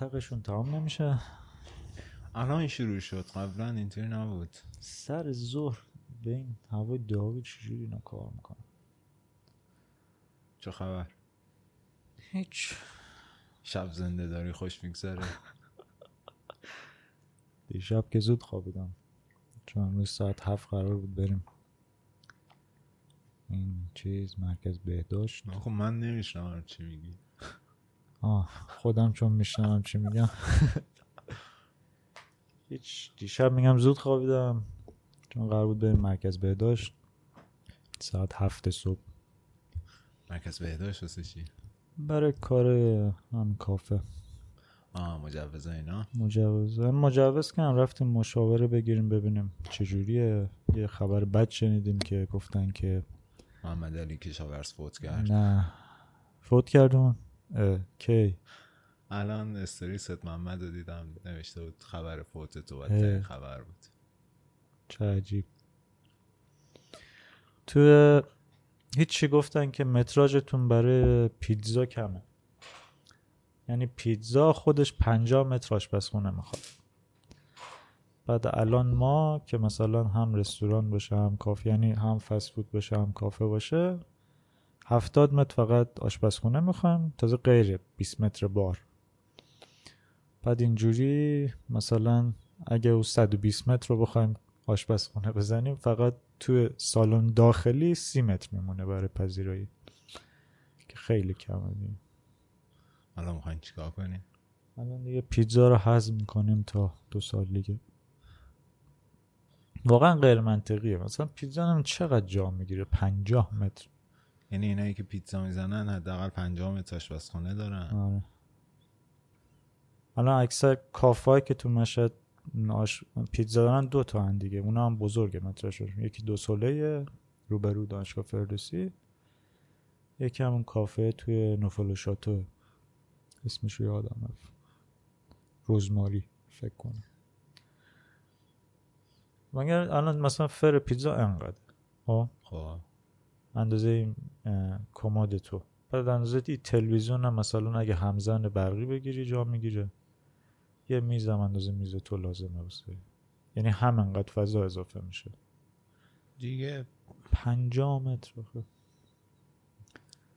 تق تقشون تمام نمیشه. الان شروع شد. قبلا اینطوری نبود. سر ظهر به این هوای داغی چجوری اینا کار می‌کنن؟ چه خبر؟ هیچ. شب زنده داری خوش میگذره. دیشب که زود خوابیدم. چون امروز ساعت هفت قرار بود بریم. این چیز مرکز بهداشت. خب من نمیشنم چی میگی. آه خودم چون میشنم چی میگم. هیچ دیشب میگم زود خوابیدم. چون قرار بود بریم مرکز بهداشت. ساعت هفت صبح. مرکز بهداشت واسه چی؟ برای کار هم کافه. آه مجوز اینا؟ مجوز. مجوز که هم رفتیم مشاوره بگیریم ببینیم چجوریه یه خبر بد شنیدیم که گفتن که محمد علی کشاورز فوت کرد. نه. فوت کردون کی؟ الان استوری ست محمد رو دیدم نوشته بود خبر فوت تو. بدترین خبر بود. چه عجیب. تو هیچی گفتن که متراژتون برای پیتزا کمه. یعنی پیتزا خودش 50 متر آشپزخونه می‌خواد. بعد الان ما که مثلا هم رستوران باشه هم کافه یعنی هم فست فود باشه هم کافه باشه 70 متر فقط آشپزخونه می‌خوایم تازه غیر 20 متر بار. بعد اینجوری مثلا اگه او 120 متر رو بخوایم آشپزخونه بزنیم فقط تو سالن داخلی سی متر میمونه برای پذیرایی. که خیلی کمه دیگه. الان می‌خواین چیکار کنین؟ الان دیگه پیتزا رو هضم می‌کنیم تا دو سال دیگه. واقعا غیر منطقیه مثلا پیتزا هم چقدر جا می‌گیره؟ پنجاه متر. یعنی اینایی که پیتزا می‌زنن حداقل 50 متر آشپزخونه دارن. آره. الان اکثر کافایی که تو مشهد آش... پیتزا دارن دو تا هن دیگه. اونا هم بزرگه مترشون. یکی دو سوله روبرو دانشگاه فردوسی. یکی همون کافه توی نوفل و شاتو. اسمش رو یادم رفت. روزماری فکر کنم. مگر الان مثلا فر پیتزا انقدر خب. اندازه کمد تو. بعد اندازه این تلویزیون هم مثلا اگه همزن برقی بگیری جا می‌گیره. یه میز هم اندازه میز تو لازمه واسه. یعنی همینقدر فضا اضافه میشه. دیگه پنجاه متر.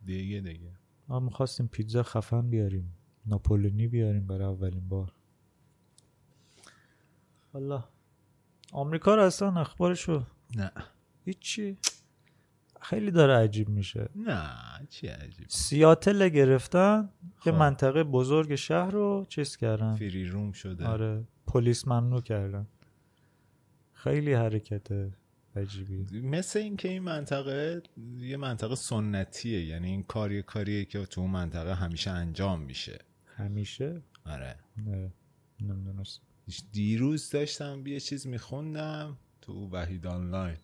دیگه دیگه. ما می‌خواستیم پیتزا خفن بیاریم. ناپولونی بیاریم برای اولین بار. والا آمریکا رو اصلا اخبارشو نه. هیچی. خیلی داره عجیب میشه. نه چی عجیب. سیاتل گرفتن یه خب. منطقه بزرگ شهر رو چیز کردن. فری روم شده. آره پلیس ممنوع کردن. خیلی حرکت عجیبی. مثل اینکه این منطقه یه منطقه سنتیه یعنی این کار یه کاریه که تو اون منطقه همیشه انجام میشه. همیشه؟ آره. نه نمی‌دونست دیروز داشتم یه چیز میخوندم تو وحید آنلاین.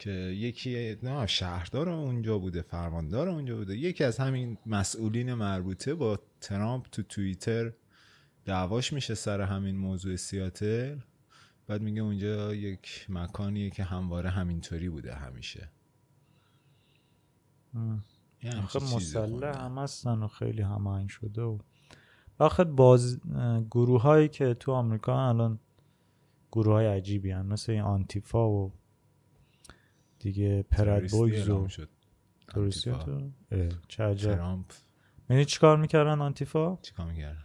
که یکی نه شهردار اونجا بوده فرماندار اونجا بوده یکی از همین مسئولین مربوطه با ترامپ تو توییتر دعواش میشه سر همین موضوع سیاتل بعد میگه اونجا یک مکانیه که همواره همینطوری بوده همیشه آخه مسلح. هم هستن و خیلی هماهنگ شده و آخه باز گروه هایی که تو آمریکا الان گروه های عجیبی هن. مثل این آنتیفا و دیگه پرد تروریستی بویز و آنتیفا. تو ترامپ. می‌دونی چیکار می‌کردن آنتیفا؟ چیکار می‌کردن؟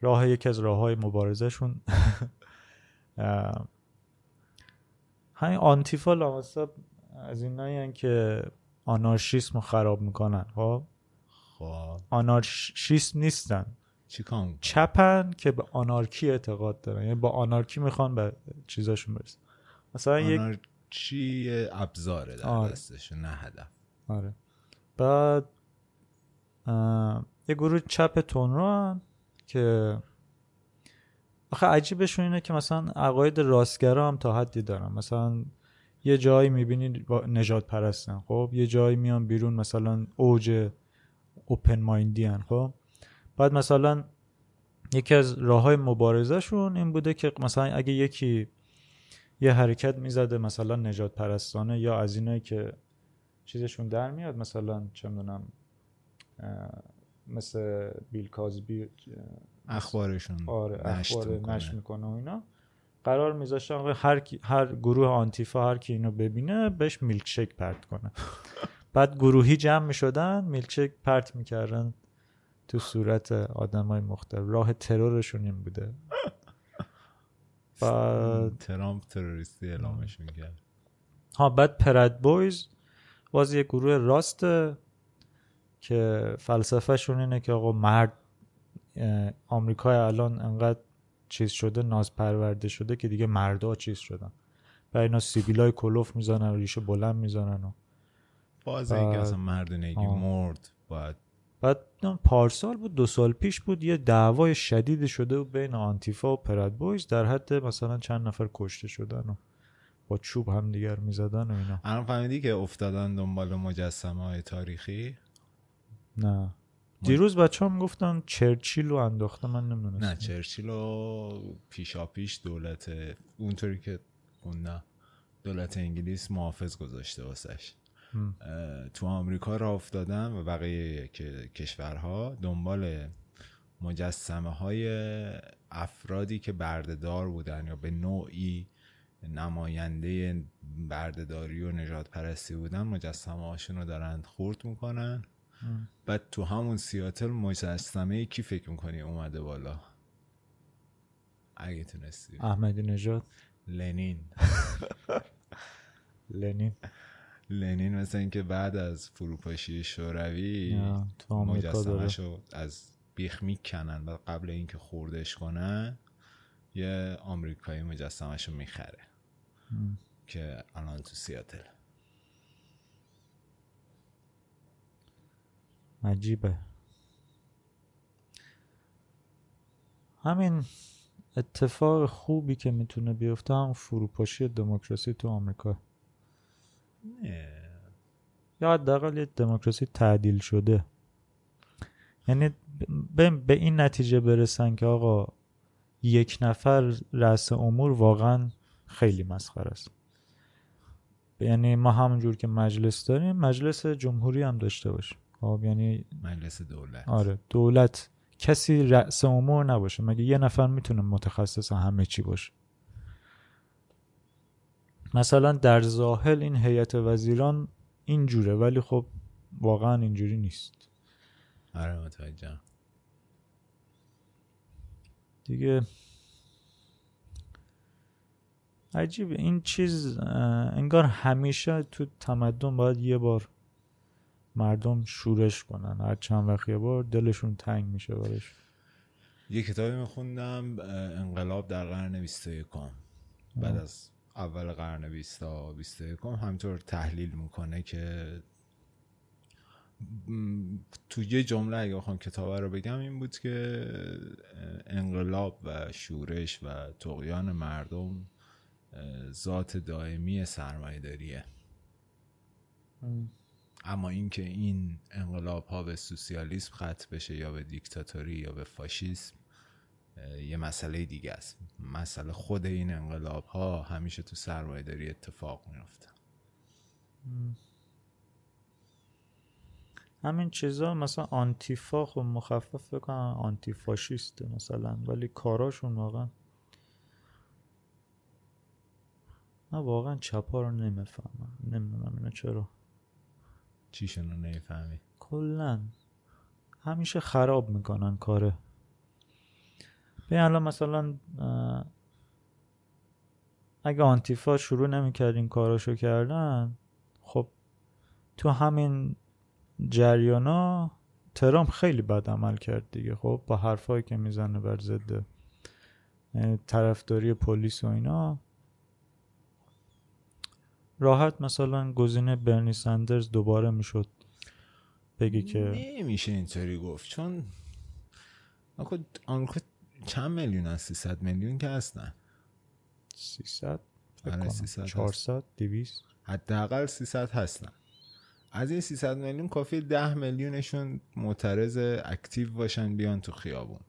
راه یکی از راه های مبارزهشون. اه، همین آنتیفا لامصب از اینایی که آنارشیسم رو خراب می‌کنن خب؟ خب. آنارشیسم نیستن. چیکار؟ چپن که به آنارکی اعتقاد دارن. یعنی با آنارکی می‌خوان به چیزاشون برسن. مثلا یک آنارچی ابزاره در آره. دستش؟ نه هدف. آره. بعد یه گروه چپ تونرو هن که آخه عجیبشون اینه که مثلا عقاید راستگرا هم تا حدی دارن. مثلا یه جایی می‌بینی نجات پرستن خب؟ یه جایی میان بیرون مثلا اوج اوپن مایندی هن خب؟ بعد مثلا یکی از راه های مبارزهشون این بوده که مثلا اگه یکی یه حرکت می‌زده مثلا نجات پرستانه یا از اینایی که چیزشون در میاد مثلا چه می‌دونم مثل بیل کازبی اخبارشون آره نشت اخبار می‌کنه. نشر می‌کنه و اینا. قرار میذاشتن هر هر گروه آنتیفا هر کی اینو ببینه بهش میلکشک پرت کنه. بعد گروهی جمع می‌شدن میلکشک پرت می‌کردن تو صورت آدمای مختلف. راه ترورشون این بوده. بعد ترامپ تروریستی اعلامش می‌کرد ها بعد پرد بویز باز یه گروه راسته که فلسفهشون اینه که آقا مرد آمریکای الان انقدر چیز شده ناز پرورده شده که دیگه مردا چیز شدن و اینا سیبیلای کلوف می‌زنن و ریشه بلند می‌زنن و باز اینکه اصلا مردونگی آه. مرد باید بعد نم پارسال بود دو سال پیش بود یه دعوای شدید شده بود بین آنتیفا و پرد بویز در حد مثلا چند نفر کشته شدن و با چوب هم دیگر می‌زدن و اینا. الان فهمیدی که افتادن دنبال مجسمه های تاریخی؟ نه. دیروز بچه هم گفتن چرچیل رو انداخته من نمی‌دونستم. نه چرچیل و پیشا پیش دولت اونطوری که خوندم دولت انگلیس محافظ گذاشته واسش. تو آمریکا را افتادن و بقیه کشورها دنبال مجسمه های افرادی که بردهدار بودن یا به نوعی نماینده بردهداری و نجات پرستی بودن مجسمه هاشون رو دارن خورد می‌کنن. بعد تو همون سیاتل مجسمه کی فکر می‌کنی اومده بالا؟ اگه تونستی. احمدی نژاد. لنین. لنین. لنین مثل اینکه بعد از فروپاشی شوروی داره مجسمهشو از بیخ می‌کنن و قبل اینکه خوردش کنن یه آمریکایی مجسمهشو می‌خره. هم. که الان تو سیاتل. عجیبه. همین اتفاق خوبی که می‌تونه بیفته هم فروپاشی دموکراسی تو آمریکا. یا حداقل یه دموکراسی تعدیل شده. یعنی به, به این نتیجه برسن که آقا یک نفر رأس امور واقعا خیلی مسخره است. یعنی ما همونجور که مجلس داریم مجلس جمهوری هم داشته باشیم خب یعنی مجلس دولت. آره دولت کسی رأس امور نباشه. مگه یه نفر می‌تونه متخصص همه چی باشه؟ مثلا در ظاهر این هیئت وزیران اینجوره ولی خب واقعا اینجوری نیست. آره متوجهم. دیگه عجیبه. این چیز انگار همیشه تو تمدن باید یه بار مردم شورش کنن. هر چند وقت یه بار دلشون تنگ میشه برش. یه کتابی میخوندم انقلاب در قرن 21 بعد. از اول قرن 20 تا 21 همطور تحلیل می‌کنه که تو یه جمله اگه بخوام کتاب رو بگم این بود که انقلاب و شورش و تقیان مردم ذات دائمی سرمایه داریه اما اینکه این انقلاب ها به سوسیالیسم ختم بشه یا به دیکتاتوری یا به فاشیسم یه مسئله دیگه است. مسئله خود این انقلاب ها همیشه تو سرمایه داری اتفاق میفته همین چیزا مثلا آنتیفا خب مخفف بکنن آنتی فاشیسته مثلا ولی کاراشون واقعا من واقعا چپا رو نمی‌فهمم. نمی‌دونم اینو چرا. چیشون رو نمی‌فهمی؟ کلا. همیشه خراب می‌کنن کاره. به الان مثلا اگه آنتیفا شروع نمی‌کرد این کاراشو کردن خب تو همین جریانا ترامپ خیلی بد عمل کرد دیگه خب با حرفایی که می‌زنه بر ضد طرفداری پلیس و اینا. راحت مثلا گزینه برنی سندرز دوباره می‌شد بگی که نمیشه اینطوری گفت چون آمریکا چند میلیون از 300 میلیون که هستن؟ 300 آره، 300 هست. 400 200 حداقل 300 هستن. از این 300 میلیون کافی 10 میلیونشون معترض اکتیو باشن بیان تو خیابون.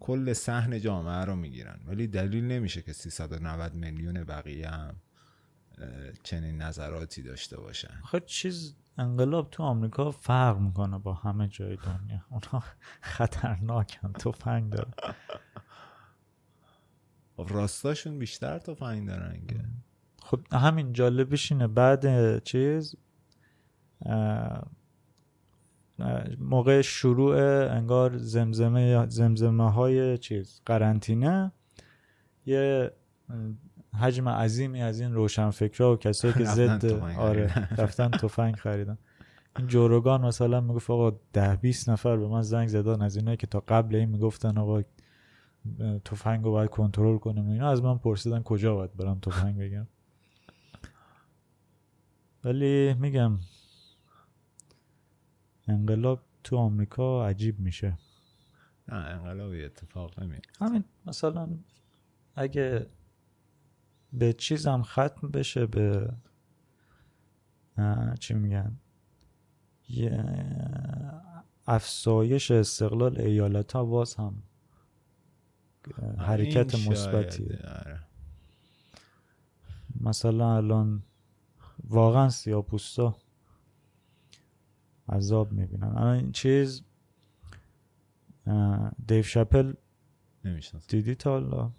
کل صحن جامعه رو می‌گیرن. ولی دلیل نمیشه که 390 میلیون بقیه هم چنین نظراتی داشته باشن. آخه چیز انقلاب تو آمریکا فرق می‌کنه با همه جای دنیا. اونا خطرناکن تفنگ دارن. خب راستاشون بیشتر تفنگ دارن که. خب همین جالبش اینه. بعد چیز موقع شروع انگار زمزمه زمزمه های چیز قرنطینه یه حجم عظیمی از این روشنفکرا و کسایی که ضد تفنگ آره. رفتن تفنگ خریدن. این جوروگان مثلا می‌گفت آقا ده 20 نفر به من زنگ زدن از اینایی که تا قبل این می‌گفتن آقا تفنگ رو باید کنترل کنیم. و اینا از من پرسیدن کجا باید برم تفنگ بگیرم. ولی میگم انقلاب تو آمریکا عجیب میشه. نه انقلابی اتفاق نمیاد همین مثلا اگه به چیزم ختم بشه به چی میگن یه افزایش استقلال ایالت ها باز هم اه، حرکت مثبتی آره. مثلا الان واقعا سیاپوستا عذاب می‌بینن الان این چیز دیو شپل. دیدی تا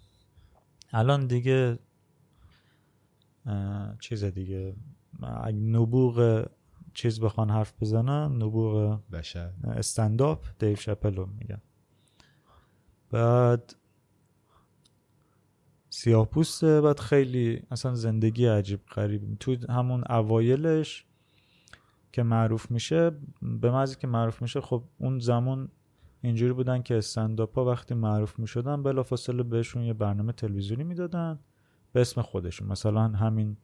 الان دیگه چیز دیگه. اگه نبوغ چیز بخوان حرف بزنن نبوغ بشر. استنداپ دیو شپل رو میگن. بعد سیاه پوسته بعد خیلی اصلا زندگی عجیب غریب. تو همون اوایلش که معروف میشه به محضی که معروف میشه خب اون زمان اینجوری بودن که استنداپ ها وقتی معروف می‌شدن بلافاصله بهشون یه برنامه تلویزیونی می‌دادن. به اسم خودشون. مثلا همین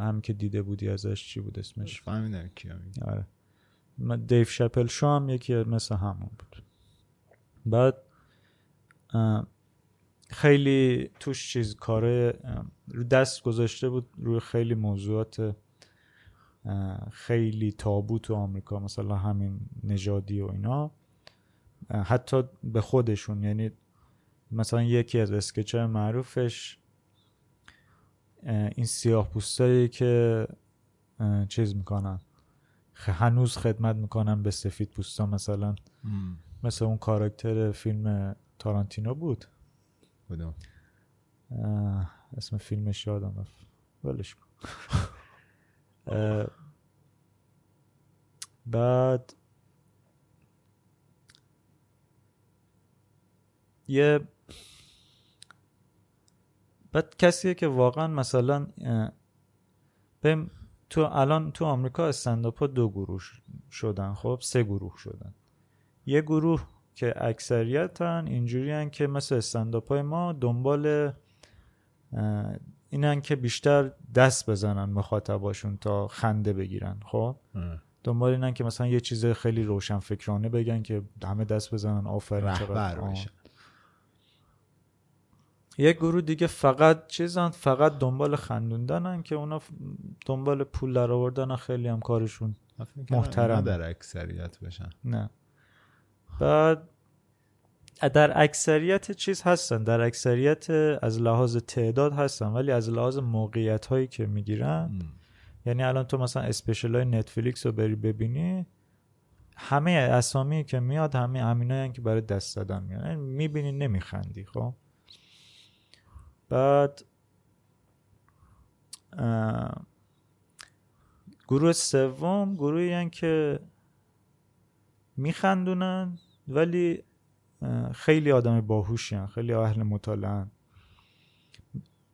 همین که دیده بودی ازش چی بود اسمش؟ فهمیدم کیا آره. دیو شپل شو هم یکی مثل همون بود. بعد خیلی توش چیز کاره رو دست گذاشته بود روی خیلی موضوعات خیلی تابو تو آمریکا مثلا همین نژادی و اینا. حتی به خودشون یعنی مثلا یکی از اسکچ معروفش این سیاه پوستایی که چیز می‌کنن. هنوز خدمت می‌کنن به سفید پوستا مثلا. مم. مثل اون کاراکتر فیلم تارانتینو بود. اه، اسم فیلمش یادم رفت. ولش کن. بعد یه بعد کسیه که واقعا مثلا بهم تو الان تو آمریکا استنداپ ها دو گروه شدن خب سه گروه شدن یه گروه که اکثریتن اینجوری که مثل استنداپ های ما دنبال اینن که بیشتر دست بزنن مخاطباشون تا خنده بگیرن خب. دنبال اینن که مثلا یه چیز خیلی روشن فکرانه بگن که همه دست بزنن آفرین چقدر رهبر. بشن یک گروه دیگه فقط چیزن فقط دنبال خندوندنن که اونا دنبال پول در آوردن خیلی هم کارشون محترم. در اکثریت بشن نه بعد در اکثریت چیز هستن در اکثریت از لحاظ تعداد هستن ولی از لحاظ موقعیت هایی که می‌گیرن. یعنی الان تو مثلا اسپیشل های نتفلیکس رو بری ببینی همه اسامی که میاد همه همینایی که برای دست زدن میاد یعنی می‌بینی نمیخندی خب بعد گروه سوم گروهی که میخندونن ولی خیلی آدم باهوشی خیلی اهل مطالعه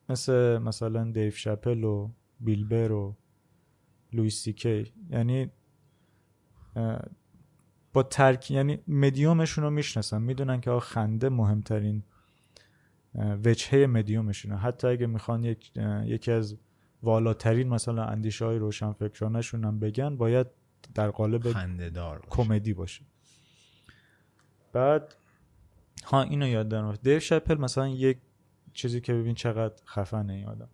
مثل مثلا دیو شپل و بیلبر و لویس سیکی یعنی اه، با ترک یعنی مدیومشون رو می‌شناسن می‌دونن که خنده مهمترین وجهه مدیومشونه حتی اگه می‌خوان یک یکی از والاترین مثلا اندیشه های روشنفکرانشون هم بگن باید در قالب. کمدی باشه. بعد ها اینو یاد دارم دیو شپل مثلا یک چیزی که ببین چقدر خفنه این آدم.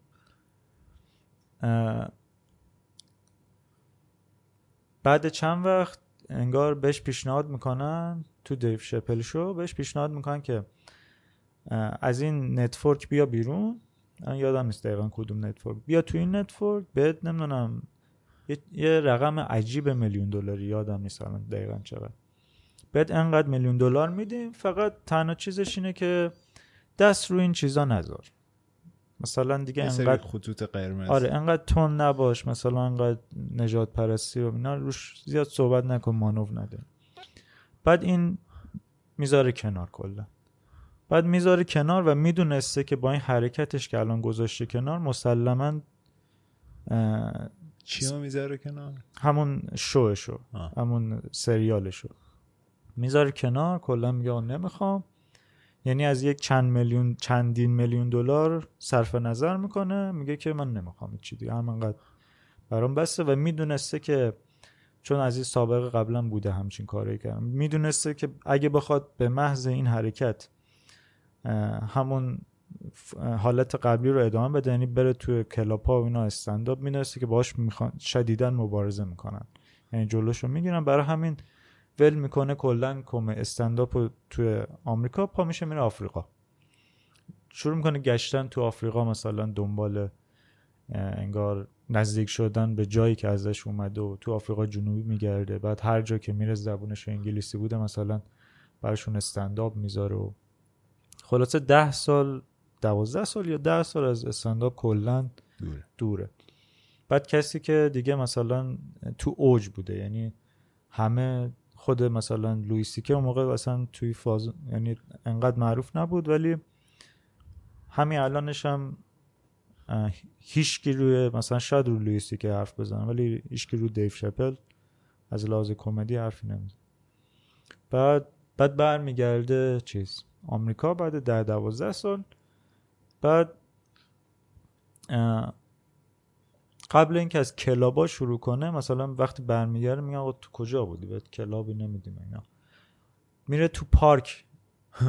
بعد چند وقت انگار بهش پیشنهاد می‌کنن تو دیو شپل شو بهش پیشنهاد می‌کنن که از این network بیا بیرون. من یادم نیست دقیقا کدوم network. بیا تو این network. بهت نمی‌دونم. یه, یه رقم عجیب میلیون دلاری. یادم نیست الان دقیقا چقدر. بهت انقدر میلیون دلار میدیم. فقط تنها چیزش اینه که دست رو این چیزا نذار. مثلا دیگه انقدر خطوط قرمز. آره انقدر تند نباش. مثلا انقدر نژاد پرستی و اینا. روش زیاد صحبت نکن مانور نده. بعد این می‌ذاره کنار کلا. بعد می‌ذاره کنار و می‌دونسته که با این حرکتش که الان گذاشته کنار مسلما چی رو می‌ذاره کنار؟ همون شوشو آه. همون سریالشو. می‌ذاره کنار کلا میگه نمی‌خوام. یعنی از یک چند میلیون چندین میلیون دلار صرف نظر می‌کنه میگه که من نمی‌خوام چی دیگه همینقدر برام بسته. و می‌دونسته که چون از این سابقه قبلا بوده همچین کاری کردم می‌دونسته که اگه بخواد به محض این حرکت همون حالت قبلی رو ادامه بده. یعنی بره توی کلاپا و اینا استنداپ می‌دونسته که باش می‌خوان شدیدا مبارزه می‌کنن. یعنی جلوشو می‌گیرن. برای همین ول می‌کنه کلا کم استنداپ توی آمریکا. پا میشه میره آفریقا. شروع می‌کنه گشتن تو آفریقا. مثلا دنبال انگار نزدیک شدن به جایی که ازش اومده و تو آفریقا جنوبی میگرده. بعد هر جا که میره زبونش انگلیسی بوده. مثلا براشون استنداپ می‌ذاره و خلاصه ده سال دوازده سال یا ده سال از استنداپ کلا دوره. دوره. بعد کسی که دیگه مثلا تو اوج بوده یعنی همه خود مثلا لویسی که اون موقع اصلا توی فاز یعنی انقدر معروف نبود ولی همین الانش هم هیچکی روی مثلا شاید رو لویسی که حرف بزنه ولی هیچکی رو دیو شپل از لحاظ کمدی حرفی نمی‌زنه بعد بعد برمیگرده چیز؟ آمریکا بعد ده دوازده سال. بعد قبل اینکه از کلابا شروع کنه مثلا وقتی برمیگرده میگن آقا تو کجا بودی؟ بهت کلابی نمیدیم اینا. میره تو پارک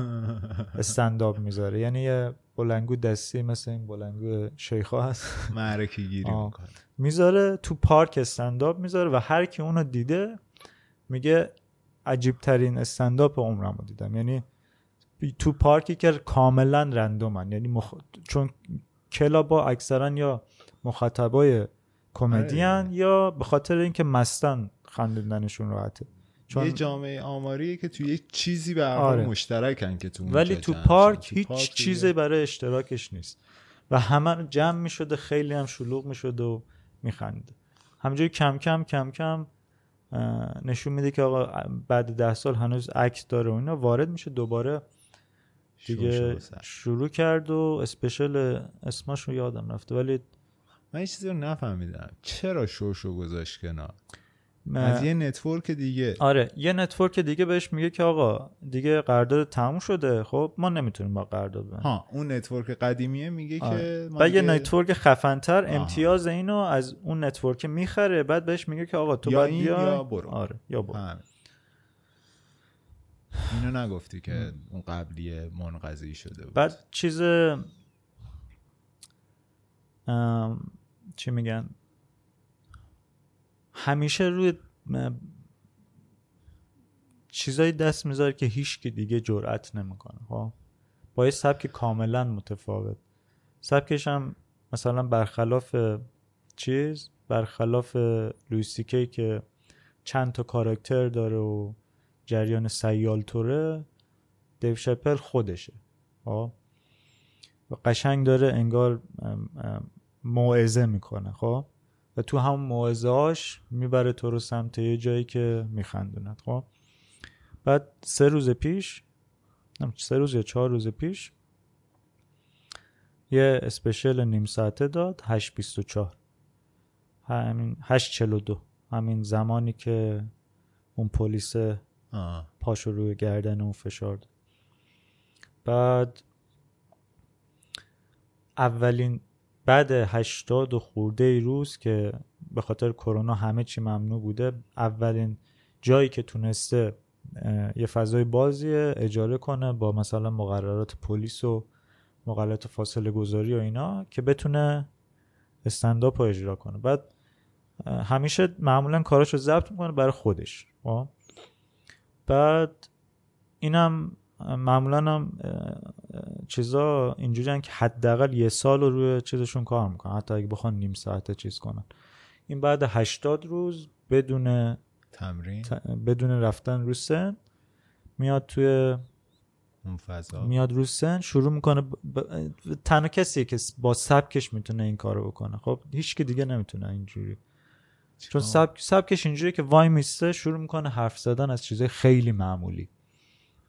استنداپ می‌ذاره. یعنی یه بلنگو دستی مثل این بلنگو شیخا هست. معرکه گیری. می‌کنه. می‌ذاره تو پارک استنداپ می‌ذاره و هر کی اونو دیده میگه عجیب ترین استنداپ عمرم رو دیدم. یعنی تو پارکی که کاملا رندومن یعنی مخ... چون کلابا اکثرا یا مخاطبای کمدین آره. یا به خاطر اینکه مستن خندیدنشون راحته چون یه جامعه آماریه که تو یک چیزی به آره. مشترکن که تو ولی تو. پارک تو هیچ پارک چیزی برای اشتراکش نیست و همه جمع می شده خیلی هم شلوغ می شده و می خنده همجوری کم کم کم کم نشون میده که آقا بعد ده سال هنوز عکس داره و اینا وارد میشه دوباره دیگه. شروع کرد و اسپشل اسمش رو یادم رفته ولی من یه چیزی رو نفهمیدم چرا شوشو گذاشت کنار م- از یه نتورک دیگه آره یه نتورک دیگه بهش میگه که آقا دیگه قرارداد تموم شده خب ما نمی‌تونیم با قرارداد ببندیم ها اون network قدیمیه میگه آره. که ما بعد یه دیگه network خفنتر آها. امتیاز اینو از اون network می‌خره بعد بهش میگه که آقا تو یا باید این بیا یا برو. آره یا برو. اینو نگفتی که اون قبلی منقضی شده بود. بعد چیز ام، چی میگن؟ همیشه روی م- چیزایی دست می‌ذاره که هیچ که دیگه جرأت نمی‌کنه خب؟ با یه سبک کاملا متفاوت. سبکش هم مثلا برخلاف چیز برخلاف لویسی کی که چند تا کاراکتر داره و جریان سیال توره دیو شپل خودشه. خب؟ و قشنگ داره انگار موعظه می‌کنه خب؟ و تو هم موعظه هاش می‌بره تو رو سمت یه جایی که میخندوند خب؟ بعد سه روز پیش سه روز یا چهار روز پیش یه اسپشل نیم ساعته داد 8.24 همین 8.42 همین زمانی که اون پلیس آه. پاشو روی گردن اون فشار داد بعد اولین بعد هشتاد و خورده روز که به خاطر کرونا همه چی ممنوع بوده اولین جایی که تونسته یه فضای بازی اجاره کنه با مثلا مقررات پلیس و مقررات فاصله گذاری و اینا که بتونه استنداپ رو اجرا کنه بعد همیشه معمولا کاراشو ضبط می‌کنه برای خودش خب؟ بعد اینم معمولا هم چیزا اینجوری که حداقل یه سال رو روی چیزشون کار می‌کنن. حتی اگه بخوان نیم ساعته چیز کنن. این بعد 80 روز بدون تمرین؟ ت- بدون رفتن رو سن میاد توی اون فضا؟ میاد رو سن شروع می‌کنه ب... ب... تنها کسیه که با سبکش می‌تونه این کارو بکنه. خب هیچ که دیگه نمی‌تونه اینجوری. چون؟ سبک... سبکش اینجوری که وای میسته شروع می‌کنه حرف زدن از چیزای خیلی معمولی.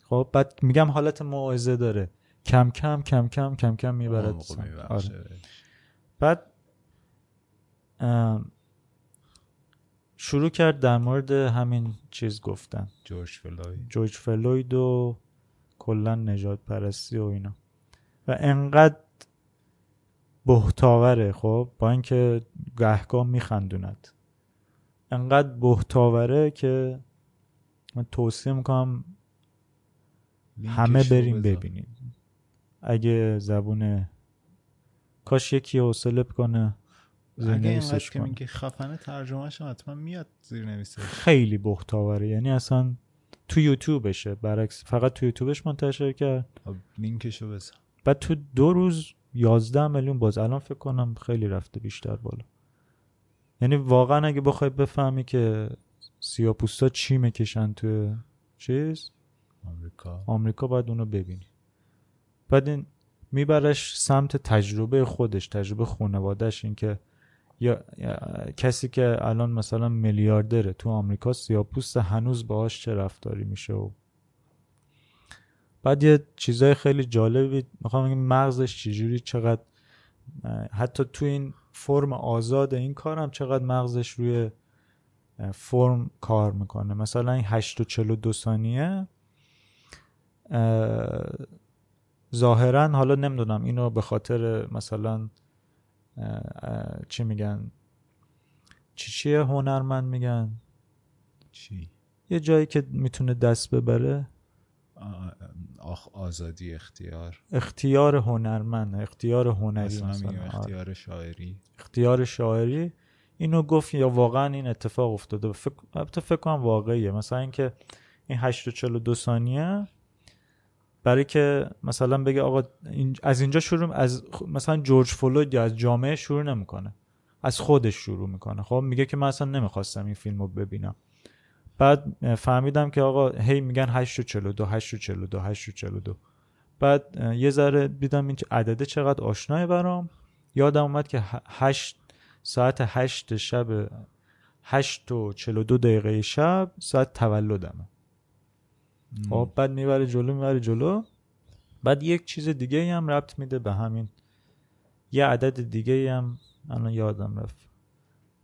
خب بعد میگم حالت موعظه داره. کم کم کم کم کم کم می‌برد آره. بعد شروع کرد در مورد همین چیز گفتن. جورج فلوید. جورج فلوید و کلا نجات پرستی و اینا. و انقدر بهتاوره خب با اینکه گهگاه میخندوند. انقدر بهتاوره که من توصیه می‌کنم همه بریم. ببینیم. اگه زبون کاش یکی حوصله کنه اگه اینقدر که میگه خفنه ترجمهش حتما میاد زیر نویسش خیلی بهتاوره. یعنی اصلا تو یوتیوبشه برعکس فقط تو یوتیوبش منتشر کرد. لینکشو بذار. بعد تو دو روز 11 میلیون باز. الان فکر کنم خیلی رفته بیشتر بالا. یعنی واقعا اگه بخوای بفهمی که سیاپوستا چی می‌کشن تو چیز؟ آمریکا. آمریکا باید اونو ببینی. بعد این میبرش سمت تجربه خودش تجربه خانوادهش این که یا, یا کسی که الان مثلا میلیاردره تو آمریکا سیاپوست هنوز باهاش چه رفتاری میشه و بعد یه چیزای خیلی جالبی می‌خوام بگم مغزش چجوری چقدر حتی تو این فرم آزاد این کارم چقدر مغزش روی فرم کار می‌کنه. مثلا این 8 و 42 ثانیه اه، ظاهرا حالا نمی‌دونم اینو به خاطر مثلا چی میگن؟ چی چیه هنرمند میگن؟ چی؟ یه جایی که می‌تونه دست ببره. آخ آزادی اختیار. اختیار هنرمند اختیار هنری مثلا. آره. اختیار شاعری. اختیار شاعری. اینو گفت یا واقعا این اتفاق افتاده. فکر البته فکر کنم واقعیه. مثلا اینکه این 8 و 42 ثانیه برای که مثلا بگه آقا از اینجا شروع از مثلا جورج فلوید یا از جامعه شروع نمی‌کنه. از خودش شروع می‌کنه. خب میگه که من اصلا نمی‌خواستم این فیلم رو ببینم. بعد فهمیدم که آقا هی میگن 8 و 42 8 و 42 8 و 42 بعد یه ذره دیدم این عدده چقدر آشناه برام. یادم اومد که ه- هشت ساعت هشت شب هشت و چلو دو دقیقه شب ساعت تولدمه. خب بعد می‌بره جلو می‌بره جلو. بعد یک چیز دیگه هم ربط میده به همین. یه عدد دیگه هم الان یادم رفت.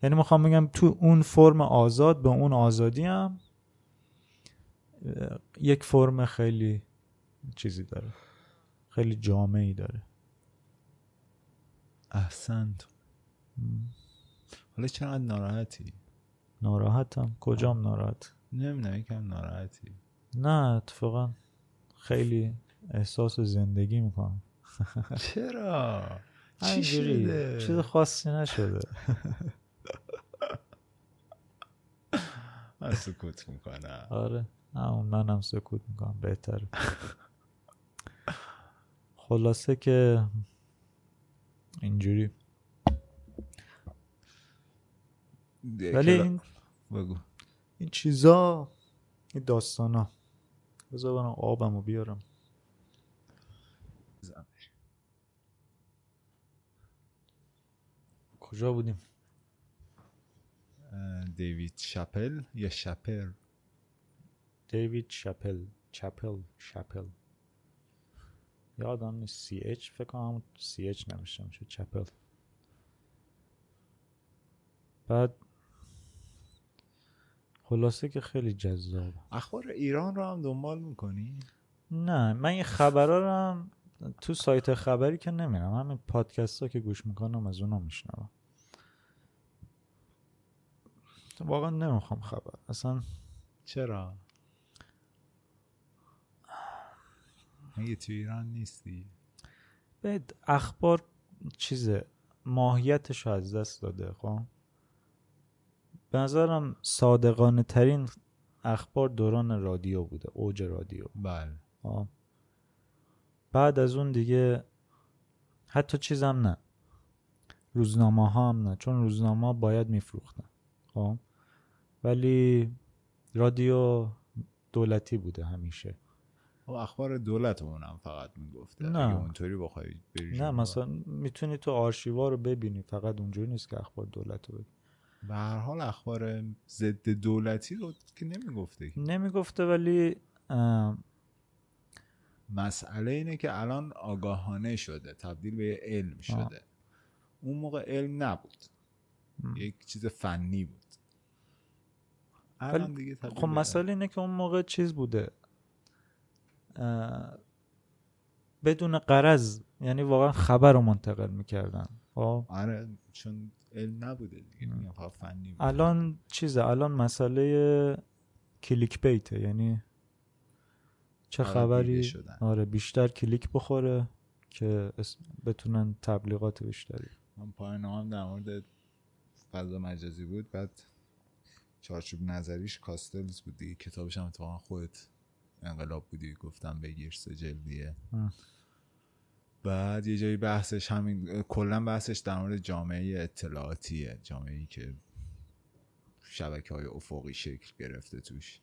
یعنی می‌خوام بگم تو اون فرم آزاد به اون آزادی هم یک فرم خیلی چیزی داره. خیلی جامعی داره. احسنت. حالا چقدر ناراحتی؟ ناراحتم کجام ناراحت؟ نمی‌دونم یکم ناراحتی. نه اتفاقا خیلی احساس زندگی می‌کنم. چرا؟ چی شده؟ چیز خاصی نشده. من سکوت می‌کنم. آره. همون منم سکوت می‌کنم. بهتره. خلاصه که اینجوری. ولی این, بگو. این چیزا این داستانا. بذار برم آبمو بیارم. کجا بودیم؟ دیوید شپل یا شپر دیوید شپل چپل شپل یادم نیست. سی اچ فکر کنم سی اچ نمیشه میشه چپل بعد خلاصه که خیلی جذاب. اخبار ایران رو هم دنبال می‌کنی؟ نه من این خبرها رو هم تو سایت خبری که نمیرم. همین پادکست ها که گوش می‌کنم از اونا میشنوم. واقعا نمی‌خوام خبر. اصلا چرا؟ مگه تو ایران نیستی؟ به اخبار چیز ماهیتش رو از دست داده خب؟ به نظرم صادقانه ترین اخبار دوران رادیو بوده اوج رادیو. بله. خب. بعد از اون دیگه حتی چیزم نه. روزنامه ها هم نه چون روزنامه ها باید میفروختن. خب؟ ولی رادیو دولتی بوده همیشه. خب اخبار دولت اونم فقط می‌گفته. نه. اونطوری بخوای بری نه. مثلا می‌تونی تو آرشیوا رو ببینی. فقط اونجوری نیست که اخبار دولت رو ببینی. به هر حال اخبار ضد دولتی رو که نمی‌گفته. نمی‌گفته ولی مسئله اینه که الان آگاهانه شده. تبدیل به یه علم شده. اون موقع علم نبود. م. یک چیز فنی بود. الان دیگه خب مسئله اینه که اون موقع چیز بوده. بدون قرض یعنی واقعا خبر رو منتقل می‌کردن. خب؟ آره چون علم نبوده دیگه فنی بود. الان چیزه الان مسئله کلیک بیته یعنی چه آره، خبری؟ شدن. آره بیشتر کلیک بخوره که بتونن تبلیغات بیشتری. من پایان هم در مورد فضا مجازی بود بعد چارچوب نظریش کاستلز بود دیگه. کتابش هم اتفاقا خودت انقلاب بودی گفتم بگیر سه جلدیه. بعد یه جایی بحثش همین کلا بحثش در مورد جامعه اطلاعاتیه جامعه ای که شبکه های افقی شکل گرفته توش.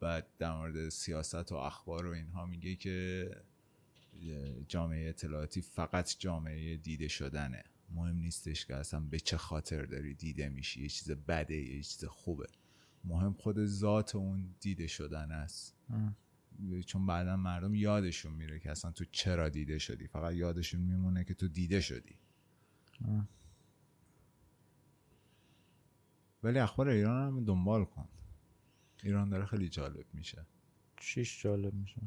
بعد در مورد سیاست و اخبار و اینها میگه که جامعه اطلاعاتی فقط جامعه دیده شدنه. مهم نیستش که اصلا به چه خاطر داری دیده میشی یه چیز بده یه چیز خوبه. مهم خود ذات اون دیده شدن است. چون بعدا مردم یادشون میره که اصلا تو چرا دیده شدی. فقط یادشون میمونه که تو دیده شدی. اه. ولی اخبار ایران هم دنبال کن. ایران داره خیلی جالب میشه. چیش جالب میشه؟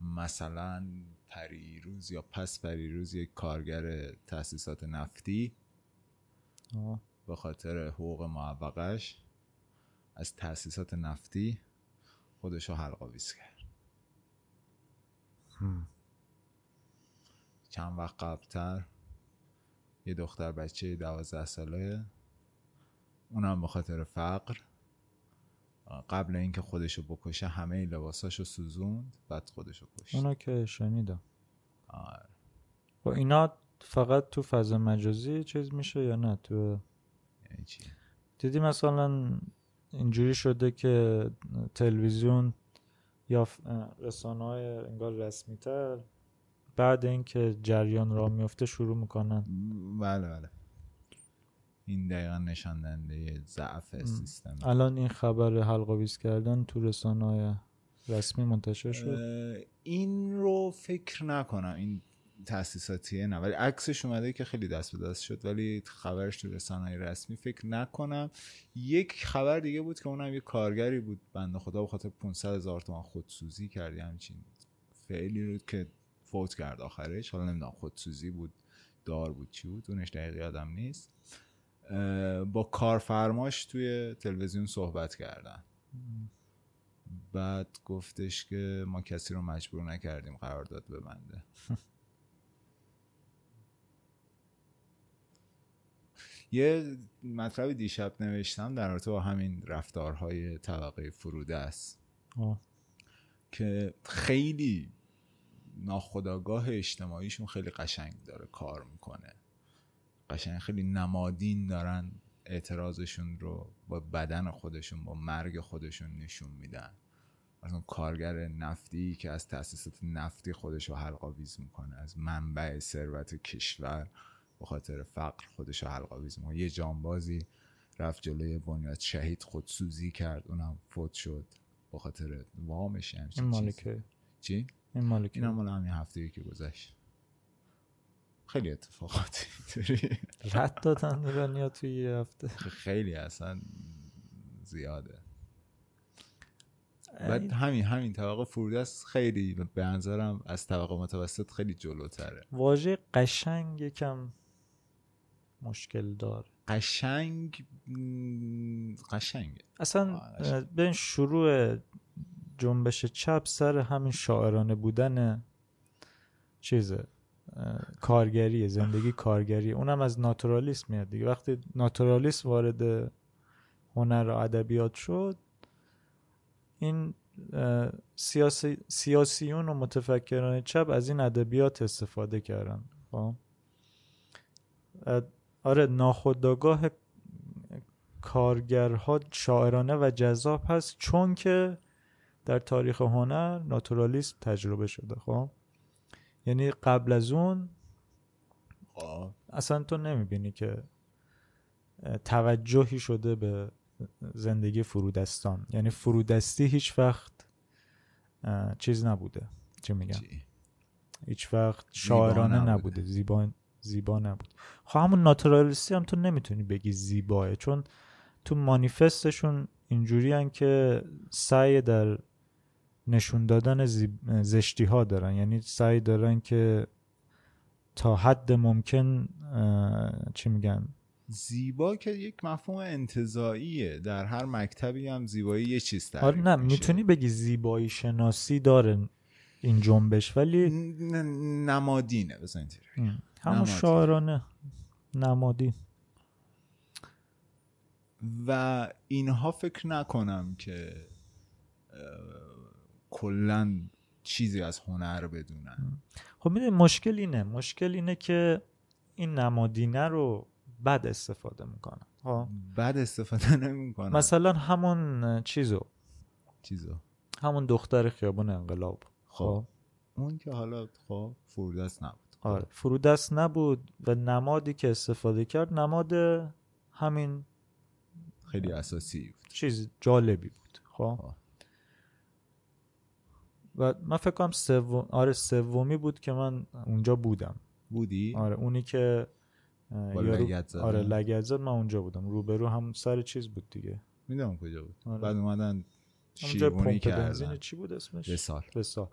مثلا پریروز یا پس پریروز یک کارگر تاسیسات نفتی. به خاطر حقوق معوقش از تاسیسات نفتی خودشو حلقاویز کرد هم. چند وقت قبلتر یه دختر بچه دوازده ساله اونم به خاطر فقر قبل اینکه خودشو بکشه همه لباساشو سوزوند بعد خودشو کشت. اونا که شنیدم. آره. و اینا فقط تو فضا مجازی چیز میشه یا نه؟ تو یعنی چی؟ دیدی اینجوری شده که تلویزیون یا رسانه های انگار رسمی تر بعد اینکه جریان را میفته شروع می‌کنن. بله بله. این دقیقا نشان دهنده ضعف سیستم. الان این خبر حلقاویز کردن تو رسانه های رسمی منتشر شد؟ این رو فکر نکنم. این تاسیساتیه نه. ولی عکسش اومده که خیلی دست به دست شد ولی خبرش تو رسانه رسمی فکر نکنم. یک خبر دیگه بود که اونم یه کارگری بود بنده خدا به خاطر 500 هزار تومان خودسوزی کرد. یه همچین فعلی رو که فوت کرد آخرش. حالا نمی‌دونم خودسوزی بود دار بود چی بود. اونش دقیق یادم نیست. با کارفرماش توی تلویزیون صحبت کردن. بعد گفتش که ما کسی رو مجبور نکردیم قرارداد ببنده. یه مطلب دیشب نوشتم در رابطه با همین رفتارهای طبقه فروده است. آه. که خیلی ناخداگاه اجتماعیشون خیلی قشنگ داره کار می‌کنه. قشنگ خیلی نمادین دارن اعتراضشون رو با بدن خودشون با مرگ خودشون نشون میدن. مثلا کارگر نفتی که از تاسیسات نفتی خودش رو حلقاویز می‌کنه از منبع ثروت کشور به خاطر فقر خودش رو حلقاویز می‌کنه. یه جانبازی رفت جلوی بنیاد شهید خودسوزی کرد اونم فوت شد به خاطر وامش این همچین مال چیزی. که چی؟ این مال که این هم مال همین هفته که گذشت. خیلی اتفاقاتی اینطوری. رد دادن ایرانیا توی یه هفته. خیلی اصلا زیاده. بعد همین همین طبقه فرودست خیلی به نظرم از طبقه متوسط خیلی جلوتره. واژه قشنگ یکم مشکل داره. قشنگ م، قشنگه. اصلا قشنگ. به شروع جنبش چپ سر همین شاعرانه بودن چیزه. اه، کارگری زندگی کارگری. اونم از ناتورالیسم میاد دیگه. وقتی ناتورالیسم وارد هنر و ادبیات شد این سیاسی سیاسیون و متفکران چپ از این ادبیات استفاده کردن. خب؟ آره ناخودآگاه کارگرها شاعرانه و جذاب هست چون که در تاریخ هنر ناتورالیسم تجربه شده. خب؟ یعنی قبل از اون خب. اصلا تو نمی‌بینی که توجهی شده به زندگی فرودستان. یعنی فرودستی هیچ وقت چیز نبوده. چی میگم چی؟ هیچ وقت شاعرانه نبوده. نبوده. زیبا زیبا نبود خب همون ناتورالیستی هم تو نمی‌تونی بگی زیباه چون تو مانیفستشون اینجوری که سعی در نشون دادن. زشتی ها دارن یعنی سعی دارن که تا حد ممکن چی میگن زیبا که یک مفهوم انتظاییه در هر مکتبی هم زیبایی یه چیز تعریف آره نه میشه. می‌تونی بگی زیبایی شناسی داره این جنبش ولی ن- نمادینه بزن. همون. شاعرانه نمادی و اینها فکر نکنم که کلا چیزی از هنر بدونن. خب می‌دونی مشکل اینه. مشکل اینه که این نمادینه رو بد استفاده می‌کنن. ها بد استفاده نمی‌کنن. مثلا همون چیزو. چیزا همون دختر خیابون انقلاب. خب. اون که حالا خب فرودست نبود. خب. آره. فرودست نبود و نمادی که استفاده کرد نماد همین خیلی اساسی بود. چیز جالبی بود. خب؟ آه. و من فکر کنم سوم آره سومی بود که من اونجا بودم. بودی؟ آره اونی که یارو- زدن؟ آره لگد زد من اونجا بودم. روبرو هم سر چیز بود دیگه. می‌دونم کجا بود. آره. بعد اومدن شیرونی پمپ بنزین کردن. چی بود اسمش؟ وسال وسال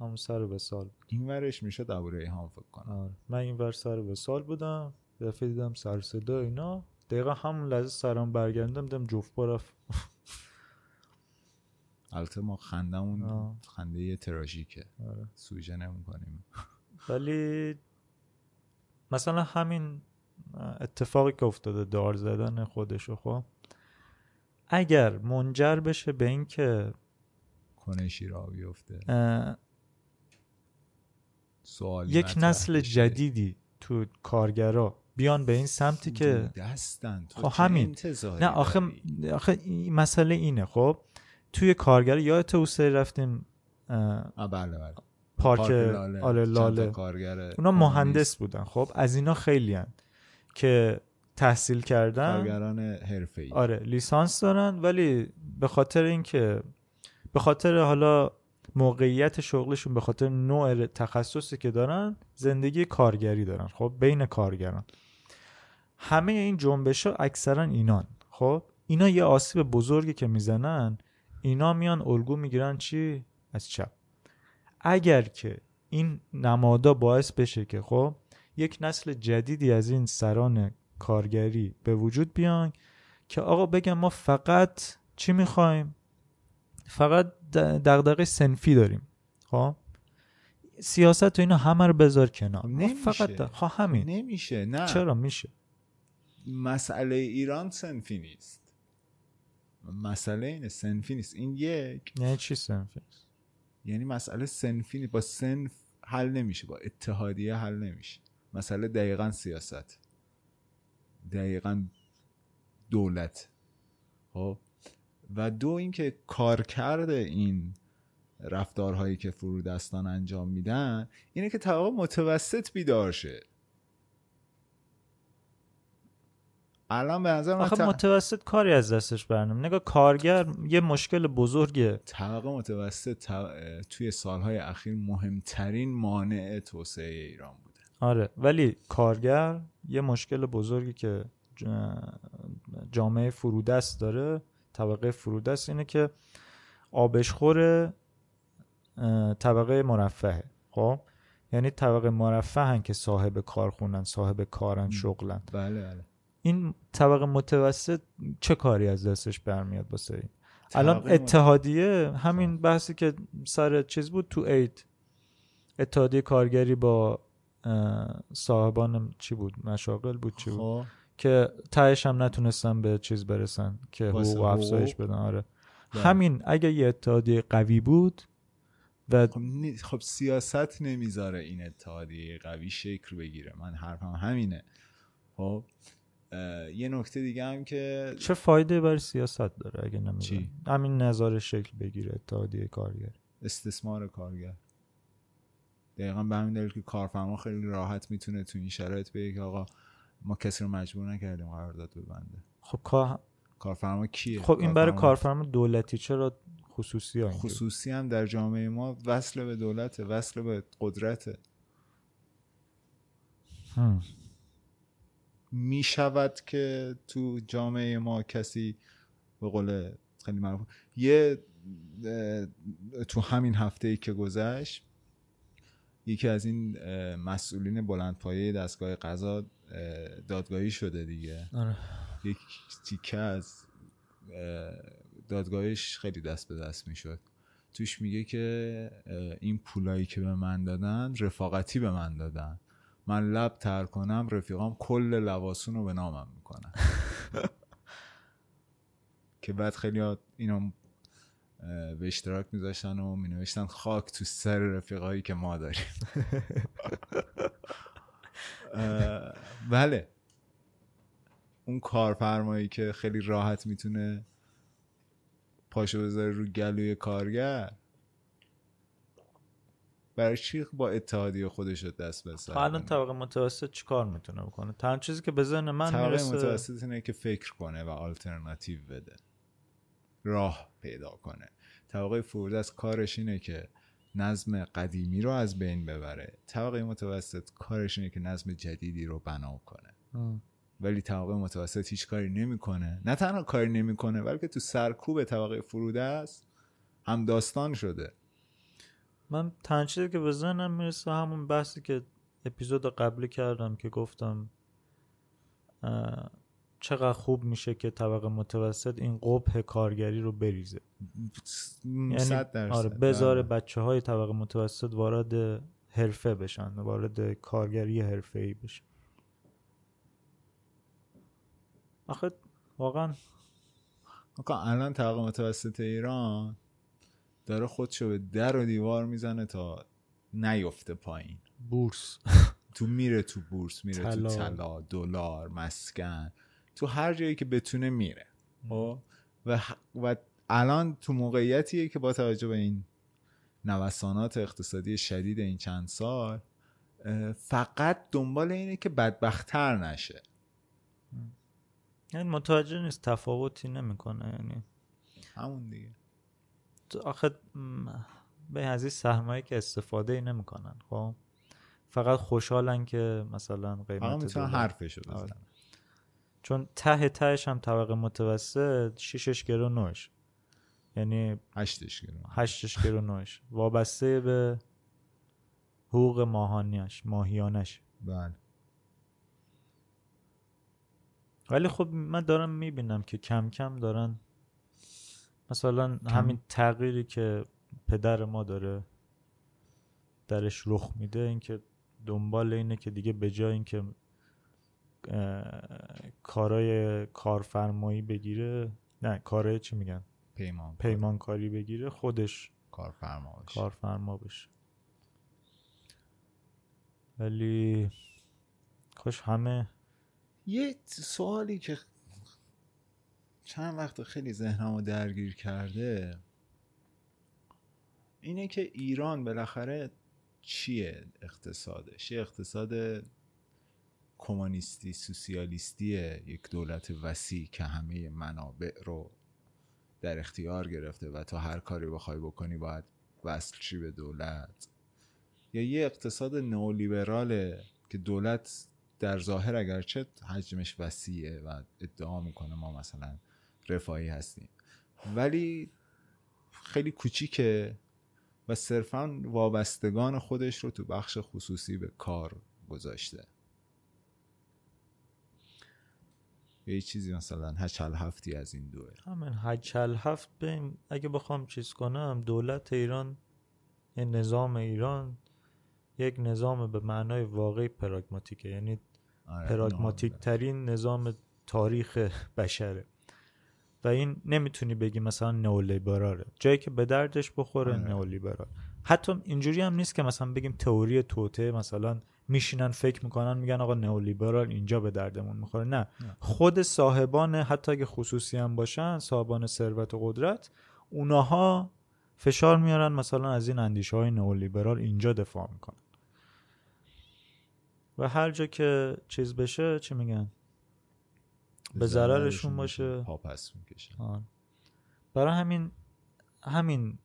همون سر وسال این ورش میشه دبوره هم فکر کنم. آره. من این ور سر وسال بودم. دفعه دیدم سر صدا اینا. دقیقا همون لحظه سرم برگردم دیدم جفت رفت. البته ما خندمون. خنده تراژیکه آره. سوژه نمی‌کنیم ولی مثلا همین اتفاقی که افتاده دار زدن خودشو خب اگر منجر بشه به اینکه کنه شیرا بیفته سوال یک نسل جدیدی تو کارگرا بیان به این سمتی که دستن تو خب همین. نه آخه؟ آخه مسئله اینه خب توی کارگر یادت اون سری رفتیم بله بله. پارک لاله. آره تا لاله. کارگر اونا. مهندس بودن. خب از اینا خیلی هن که تحصیل کردن. کارگران حرفه‌ای. آره لیسانس دارن ولی به خاطر اینکه به خاطر حالا موقعیت شغلشون به خاطر نوع تخصصی که دارن زندگی کارگری دارن. خب بین کارگران. همه این جنبش ها اکثرا اینان. خب اینا یه آسیب بزرگی که می‌زنن اینا میان الگو می‌گیرن چی؟ از چپ. اگر که این نمادا باعث بشه که خب یک نسل جدیدی از این سران کارگری به وجود بیان که آقا بگم ما فقط چی می‌خوایم؟ فقط دغدغه سنفی داریم. خب؟ سیاست و اینا همه رو بذار کنار. نمیشه. فقط خب همین. نمیشه نه. چرا میشه؟ مسئله ایران سنفی نیست. مسئله اینه سنفی نیست. این یک یعنی چی سنفی یعنی مسئله سنفی نیست. با سنف حل نمیشه با اتحادیه حل نمیشه. مسئله دقیقا سیاست. دقیقا دولت. خب؟ و دو اینکه کارکرد این رفتارهایی که فرودستان انجام میدن اینه که طبقه متوسط بیدار شه. الان به نظر من آخه متوسط کاری از دستش برنم نگاه کارگر یه مشکل بزرگه. طبقه متوسط ط- توی سالهای اخیر مهمترین مانع توسعه ایران بوده. آره ولی کارگر یه مشکل بزرگی که ج- جامعه فرودست داره طبقه فرودست اینه که آبشخور طبقه مرفهه. خب؟ یعنی طبقه مرفهن که صاحب کارخونن صاحب کارن شغلن. بله بله. این طبقه متوسط چه کاری از دستش برمیاد واسه این؟ الان اتحادیه همین بحثی که سر چیز بود تو اید اتحادیه کارگری با صاحبان چی بود؟ مشاغل بود چی بود؟ خب. که تهش هم نتونستن به چیز برسن که حقوق و افزایش؟ بدن. آره. بله. همین اگه یه اتحادیه قوی بود و خب, نی- خب سیاست نمی‌ذاره این اتحادیه قوی شکل بگیره. من حرفم همینه. خب. یه نکته دیگه هم که چه فایده برای سیاست داره اگه نمی‌دونم؟ همین نظر شکل بگیره اتحادیه کارگر. استثمار کارگر. دقیقا به همین دلیل که کارفرما خیلی راحت می‌تونه تو این شرایط بگه که آقا ما کسی رو مجبور نکردیم قرارداد ببنده. خب کا- کارفرما کیه؟ خب این برای کارفرما دولتی چرا خصوصی ها خصوصی هم در جامعه ما وصل به دولته وصل به قدرته. می شود که تو جامعه ما کسی به قول خیلی معروف یه تو همین هفته ای که گذشت یکی از این مسئولین بلندپایه دستگاه قضا اه، دادگاهی شده دیگه. آره. یک تیکه از اه، دادگاهش خیلی دست به دست می‌شد. توش میگه که این پولایی که به من دادن رفاقتی به من دادن. من لب تر کنم رفیقام کل لواسون رو به نامم می‌کنن. که بعد خیلی اینو به اشتراک میذاشتن و مینوشتن خاک تو سر رفیقایی که ما داریم. بله. اون کارفرمایی که خیلی راحت می‌تونه پاشو بذاره رو گلوی کارگر برای چی با اتحادیه خودش رو دست به سر خب الان؟ طبقه متوسط چیکار می‌تونه بکنه؟ تنها چیزی که به ذهن من طبقه می‌رسه متوسط اینه که فکر کنه و آلترناتیو بده. راه پیدا کنه. طبقه فرود از کارش اینه که نظم قدیمی رو از بین ببره. طبقه متوسط کارش اینه که نظم جدیدی رو بنا کنه. ام. ولی طبقه متوسط هیچ کاری نمی‌کنه. نه تنها کاری نمی‌کنه بلکه تو سرکوب طبقه فروده است هم داستان شده. من تنها چیزی که به ذهنم می‌رسه همون بحثی که اپیزود قبلی کردم که گفتم چقدر خوب میشه که طبقه متوسط این قبح کارگری رو بریزه. یعنی آره بذاره. بچه های طبقه متوسط وارد حرفه بشن وارد کارگری حرفه ای بشن. آخه واقعا آقا الان طبقه متوسط ایران داره خودشو به در و دیوار می‌زنه تا نیفته پایین. بورس. تو میره تو بورس میره طلا. تو طلا. دلار مسکن تو هر جایی که بتونه میره. خب؟ و, و الان تو موقعیتیه که با توجه به این نوسانات اقتصادی شدید این چند سال فقط دنبال اینه که بدبختتر نشه. یعنی متوجه نیست تفاوتی نمی‌کنه یعنی همون دیگه. آخه به از این سهمایی که استفاده ای نمی‌کنن خب؟ فقط خوشحالن که مثلا قیمت می‌تونن دلار- حرفشو آره. بزنن چون ته تهش هم طبقه متوسط شیشش گرو نوش. یعنی هشتش گرون هشتش گرو نوش. وابسته به حقوق ماهانیش ماهیانش. بله. ولی خب من دارم می‌بینم که کم کم دارن مثلا همین تغییری که پدر ما داره درش رخ میده اینکه دنبال اینه که دیگه به جای اینکه کارای کارفرمایی بگیره نه کارای چی میگن؟ پیمان پیمانکاری بگیره خودش کارفرما باشه کارفرما بشه. ولی کاش همه یه سوالی که چند وقت خیلی ذهنمو درگیر کرده اینه که ایران بالاخره چیه اقتصادش؟ یه اقتصاد کمونیستی سوسیالیستیه یک دولت وسیع که همه منابع رو در اختیار گرفته و تا هر کاری بخوای بکنی باید وصل چی به دولت. یا یه اقتصاد نئولیبراله که دولت در ظاهر اگرچه حجمش وسیعه و ادعا می‌کنه ما مثلا رفاهی هستیم. ولی خیلی کوچیکه و صرفا وابستگان خودش رو تو بخش خصوصی به کار گذاشته. یه چیزی مثلا هچل هفتی از این دوه. همین هجل هفت بین اگه بخوام چیز کنم دولت ایران نظام ایران یک نظام به معنای واقعی پراگماتیکه. یعنی آره، پراگماتیک ترین نظام تاریخ بشره. و این نمی‌تونی بگی مثلا نئولیبراله جایی که به دردش بخوره آره. نئولیبرال. حتی اینجوری هم نیست که مثلا بگیم تئوری توته مثلا میشینن فکر می‌کنن میگن آقا نئولیبرال اینجا به دردمون می‌خوره. نه. نه. خود صاحبان حتی اگه خصوصی هم باشن صاحبان ثروت و قدرت اوناها فشار میارن مثلا از این اندیشه های نئولیبرال اینجا دفاع می‌کنن. و هر جا که چیز بشه چی میگن؟ به ضررشون باشه. پا پس می‌کشن. برای همین همین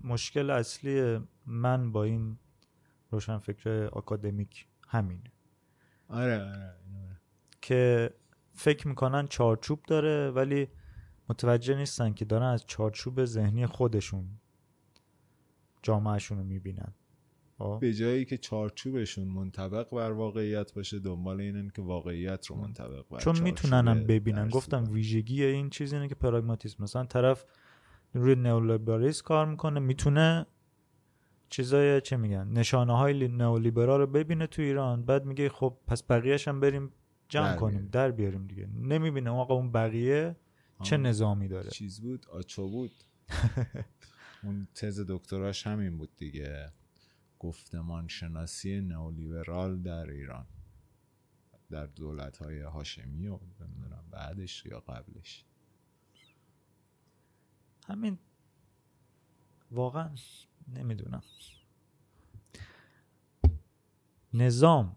مشکل اصلی من با این روشنفکر آکادمیک همینه آره آره که فکر می‌کنن چارچوب داره ولی متوجه نیستن که دارن از چارچوب ذهنی خودشون جامعهشون رو می‌بینن به جایی که چارچوبشون منطبق بر واقعیت باشه دنبال اینن که واقعیت رو منطبق بر چون می‌تونن هم چارچوب ببینن. گفتم. ویژگی این چیز اینه که پراگماتیسم. مثلا طرف روی نئولیبرالیسم کار می‌کنه می‌تونه چیزای چه میگن نشانه های نئولیبرال رو ببینه تو ایران. بعد میگه خب پس بقیهش هم بریم جمع در کنیم بیاریم. در بیاریم دیگه. نمی‌بینه آقا اون بقیه چه. نظامی داره. چیز بود؟ آچو بود. اون تز دکتراش همین بود دیگه. گفتمان شناسی نئولیبرال در ایران در دولت های هاشمی و نمی‌دونم بعدش یا قبلش. همین واقعا نمی‌دونم. نظام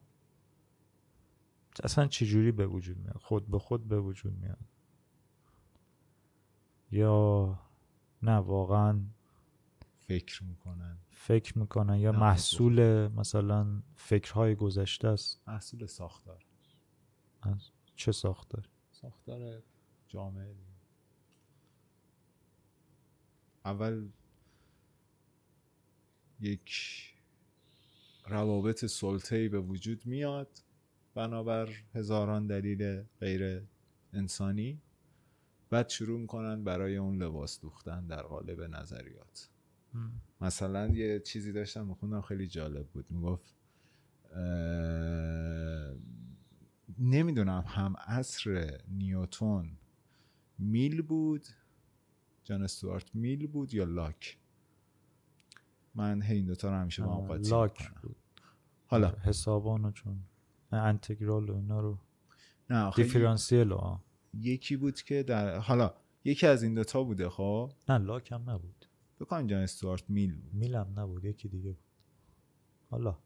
اصلا چجوری به وجود میاد؟ خود به خود به وجود میاد؟ یا نه واقعا فکر می‌کنن. فکر می‌کنن یا محصول مثلا فکرهای گذشته است؟ محصول ساختار. از چه ساختار؟ ساختار جامعه. اول یک روابط سلطه‌ای به وجود میاد بنابر هزاران دلیل غیر انسانی. بعد شروع می‌کنن برای اون لباس دوختن در قالب نظریات. مثلا یه چیزی داشتم میخوندم خیلی جالب بود. می‌گفت نمی‌دونم هم عصر نیوتون میل بود جان استوارت میل بود یا لاک؟ من هی این دوتا رو همیشه با هم قاطی لاک. بود. حالا. حسابانو چون. انتگرال و اینا رو. نه دیفرانسیل یکی بود که در حالا یکی از این دوتا بوده خب؟ نه لاک هم نبود. بکنم جان استوارت میل بود. میلم نبود یکی دیگه بود. حالا.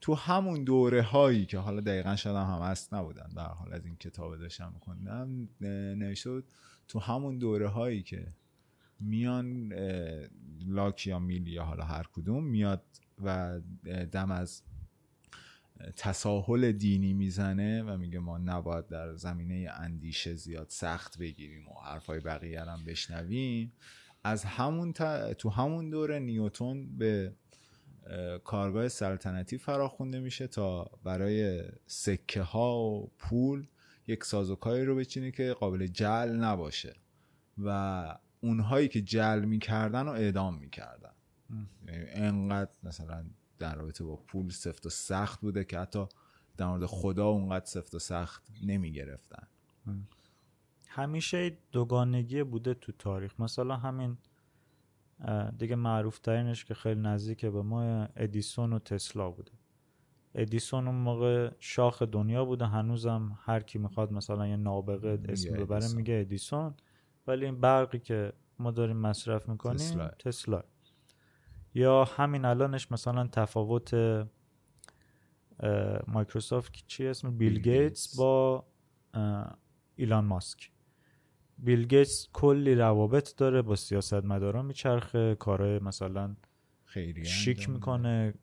تو همون دوره هایی که حالا دقیقا شاید هم, هم هست نبودن در حال از این کتاب داشتم میخوندم نوشته بود تو همون دوره هایی که میان لاک یا میل یا حالا هر کدوم میاد و دم از تساهل دینی می‌زنه و میگه ما نباید در زمینه اندیشه زیاد سخت بگیریم و حرفای بقیه هم بشنویم. از همون ت... تو همون دوره نیوتون به اه، کارگاه سلطنتی فراخونده میشه تا برای سکه ها و پول یک سازوکاری رو بچینه که قابل جل نباشه و اونهایی که جل می‌کردن و اعدام می‌کردن. یعنی انقدر مثلا در رابطه با پول سفت و سخت بوده که حتی در مورد خدا اونقدر سفت و سخت نمی‌گرفتن. همیشه دوگانگی بوده تو تاریخ. مثلا همین دیگه معروف ترینش که خیلی نزدیک به ما ادیسون و تسلا بوده. ادیسون اون موقع شاخ دنیا بوده. هنوزم هر کی می‌خواد مثلا یه نابغه اسم ببره ادیسون. میگه ادیسون. ولی این برقی که ما داریم مصرف می‌کنیم تسلا. تسلا. یا همین الانش مثلا تفاوت مایکروسافت چی اسم؟ بیل بیل گیتس. با ایلان ماسک. بیل گیتس کلی روابط داره با سیاستمداران میچرخه کارهای مثلا خیلی شیک می‌کنه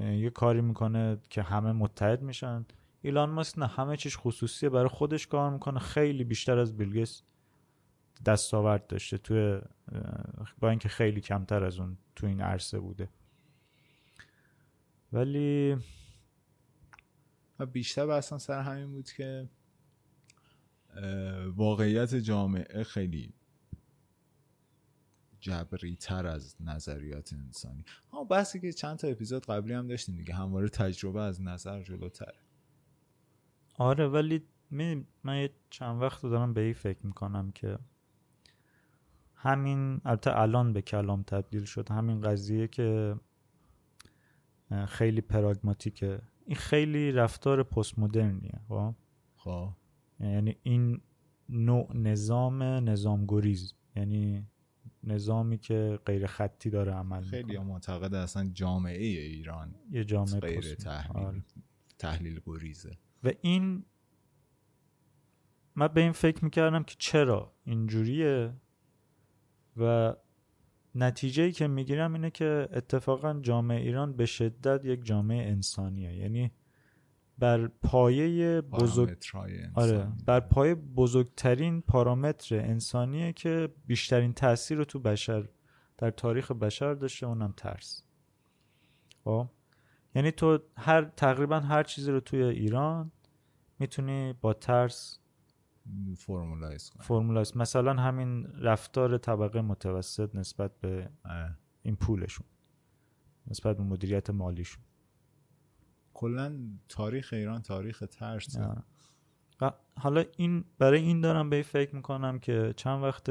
یه کاری می‌کنه که همه متحد میشن. ایلان ماسک نه همه چیش خصوصیه برای خودش کار می‌کنه. خیلی بیشتر از بیل گیتس دستاورد داشته توی با اینکه خیلی کمتر از اون تو این عرصه بوده. ولی و بیشتر بحثم سر همین بود که واقعیت جامعه خیلی جبری تر از نظریات انسانی. ها بحثی که چند تا اپیزود قبلی هم داشتیم دیگه همواره تجربه از نظر جلوتره. آره ولی می- من یه چند وقت دارم به این فکر می‌کنم که همین البته الان به کلام تبدیل شد همین قضیه که خیلی پراگماتیکه. این خیلی رفتار پست مدرنیه خب؟ خب. یعنی این نوع نظام نظام گریز یعنی نظامی که غیر خطی داره عمل خیلی معتقد اصلا جامعه ایران یه جامعه غیر تحلیل آره. تحلیل گریزه و این من به این فکر می‌کردم که چرا اینجوریه و نتیجه ای که می‌گیرم اینه که اتفاقا جامعه ایران به شدت یک جامعه انسانیه. یعنی بر پایه بزرگ آره. بر پایه بزرگترین پارامتر انسانیه که بیشترین تاثیر رو تو بشر در تاریخ بشر داشته اونم ترس. خب؟ یعنی تو هر تقریبا هر چیزی رو توی ایران می‌تونی با ترس فرمولایز کنه فرمولاس مثلا همین رفتار طبقه متوسط نسبت به. این پولشون نسبت به مدیریت مالیشون. کلا تاریخ ایران تاریخ ترس. و حالا این برای این دارم به فکر می‌کنم که چند وقت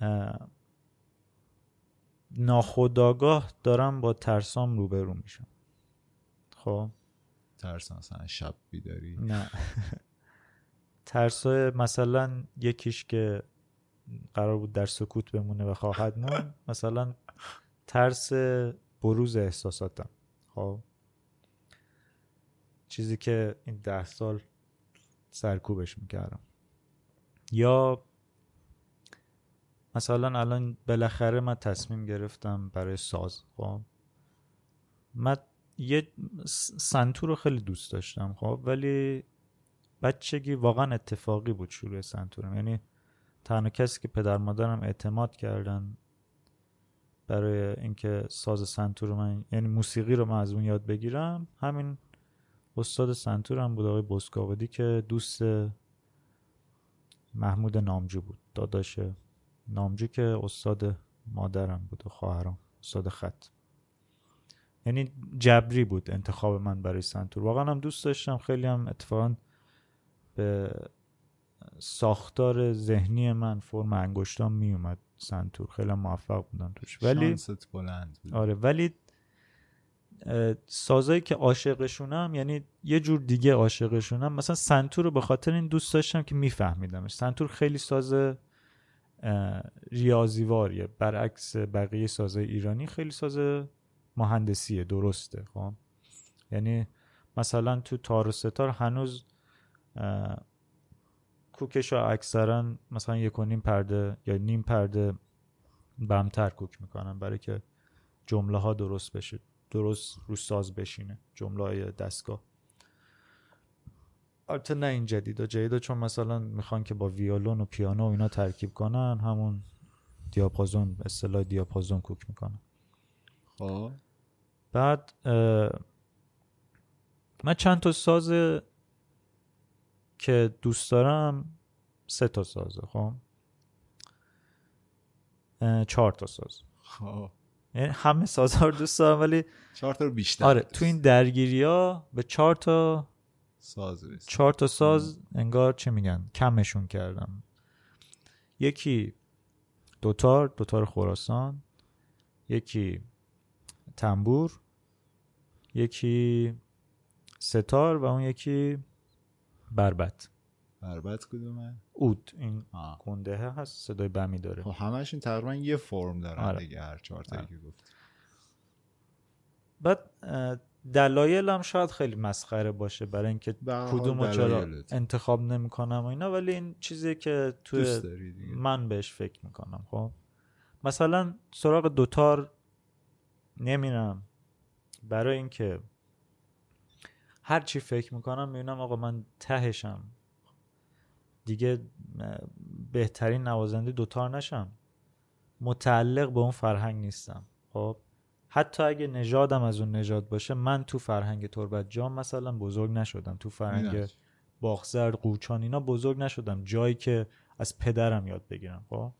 اه، ناخداگاه دارم با ترسام روبرو میشم. خب؟ ترس مثلا شب بیداری. نه. ترسای مثلا یکیش که قرار بود در سکوت بمونه و خواهد موند مثلا ترس بروز احساساتم. خب. چیزی که این ده سال سرکوبش می‌کردم. یا مثلا الان بالاخره من تصمیم گرفتم برای ساز خب. من یه سنتور رو خیلی دوست داشتم خب. ولی بچگی واقعا اتفاقی بود شروع سنتورم یعنی تنها کسی که پدر مادرم اعتماد کردن برای اینکه ساز سنتور رو من یعنی موسیقی رو من از اون یاد بگیرم همین استاد سنتورم بود آقای بسکاودی که دوست محمود نامجو بود داداش نامجو که استاد مادرم بود و خواهرم استاد خط. یعنی جبری بود انتخاب من برای سنتور. واقعا هم دوست داشتم خیلی هم اتفاقا به ساختار ذهنی من فرم انگشتام می اومد سنتور. خیلی موفق بودم توش. ولی شانست بلند بود. آره ولی سازایی که عاشقشونم یعنی یه جور دیگه عاشقشونم. مثلا سنتور رو به خاطر این دوست داشتم که میفهمیدمش. سنتور خیلی ساز ریاضیواریه. برعکس بقیه سازای ایرانی خیلی ساز مهندسیه درسته خب؟ یعنی مثلا تو تار و ستار هنوز کوکش رو اکثرا مثلا یک و نیم پرده یا نیم پرده بمتر کوک می‌کنن برای که جمله ها درست بشه درست رو ساز بشینه جمله های دستگاه. البته نه این جدیدا جدیدا چون مثلا می‌خوان که با ویولون و پیانو و اینا ترکیب کنن همون دیاپازون اصطلاح دیاپازون کوک می‌کنن. خب. بعد من چند تا ساز که دوست دارم سه تا سازه خب؟ چهار تا ساز. خب. یعنی همه سازها رو دوست دارم ولی چهار تا رو بیشتر آره تو این درگیری ها به چهار تا ساز رسید. چهار تا ساز انگار چه میگن؟ کمشون کردم. یکی دوتار دوتار خراسان یکی تنبور یکی ستار و اون یکی بربت بربت کدومه اود این آه. گنده هست صدای بمی داره خب همشون تقریبا یه فرم دارن آره. دیگه هر چهار تایی آره. که گفت بعد اه، دلایلم شاید خیلی مسخره باشه برای اینکه کدوم رو چرا. انتخاب نمی‌کنم و اینا ولی این چیزی که توی دیگه من بهش فکر می‌کنم خب مثلا سراغ دوتار نمیرم برای اینکه هر چی فکر می‌کنم می‌بینم آقا من تهشم. دیگه بهترین نوازنده دوتار نشم. متعلق به اون فرهنگ نیستم. خب؟ حتی اگه نژادم از اون نژاد باشه من تو فرهنگ تربت جام مثلا بزرگ نشدم. تو فرهنگ. باغزرد قوچان اینا بزرگ نشدم. جایی که از پدرم یاد بگیرم. خب؟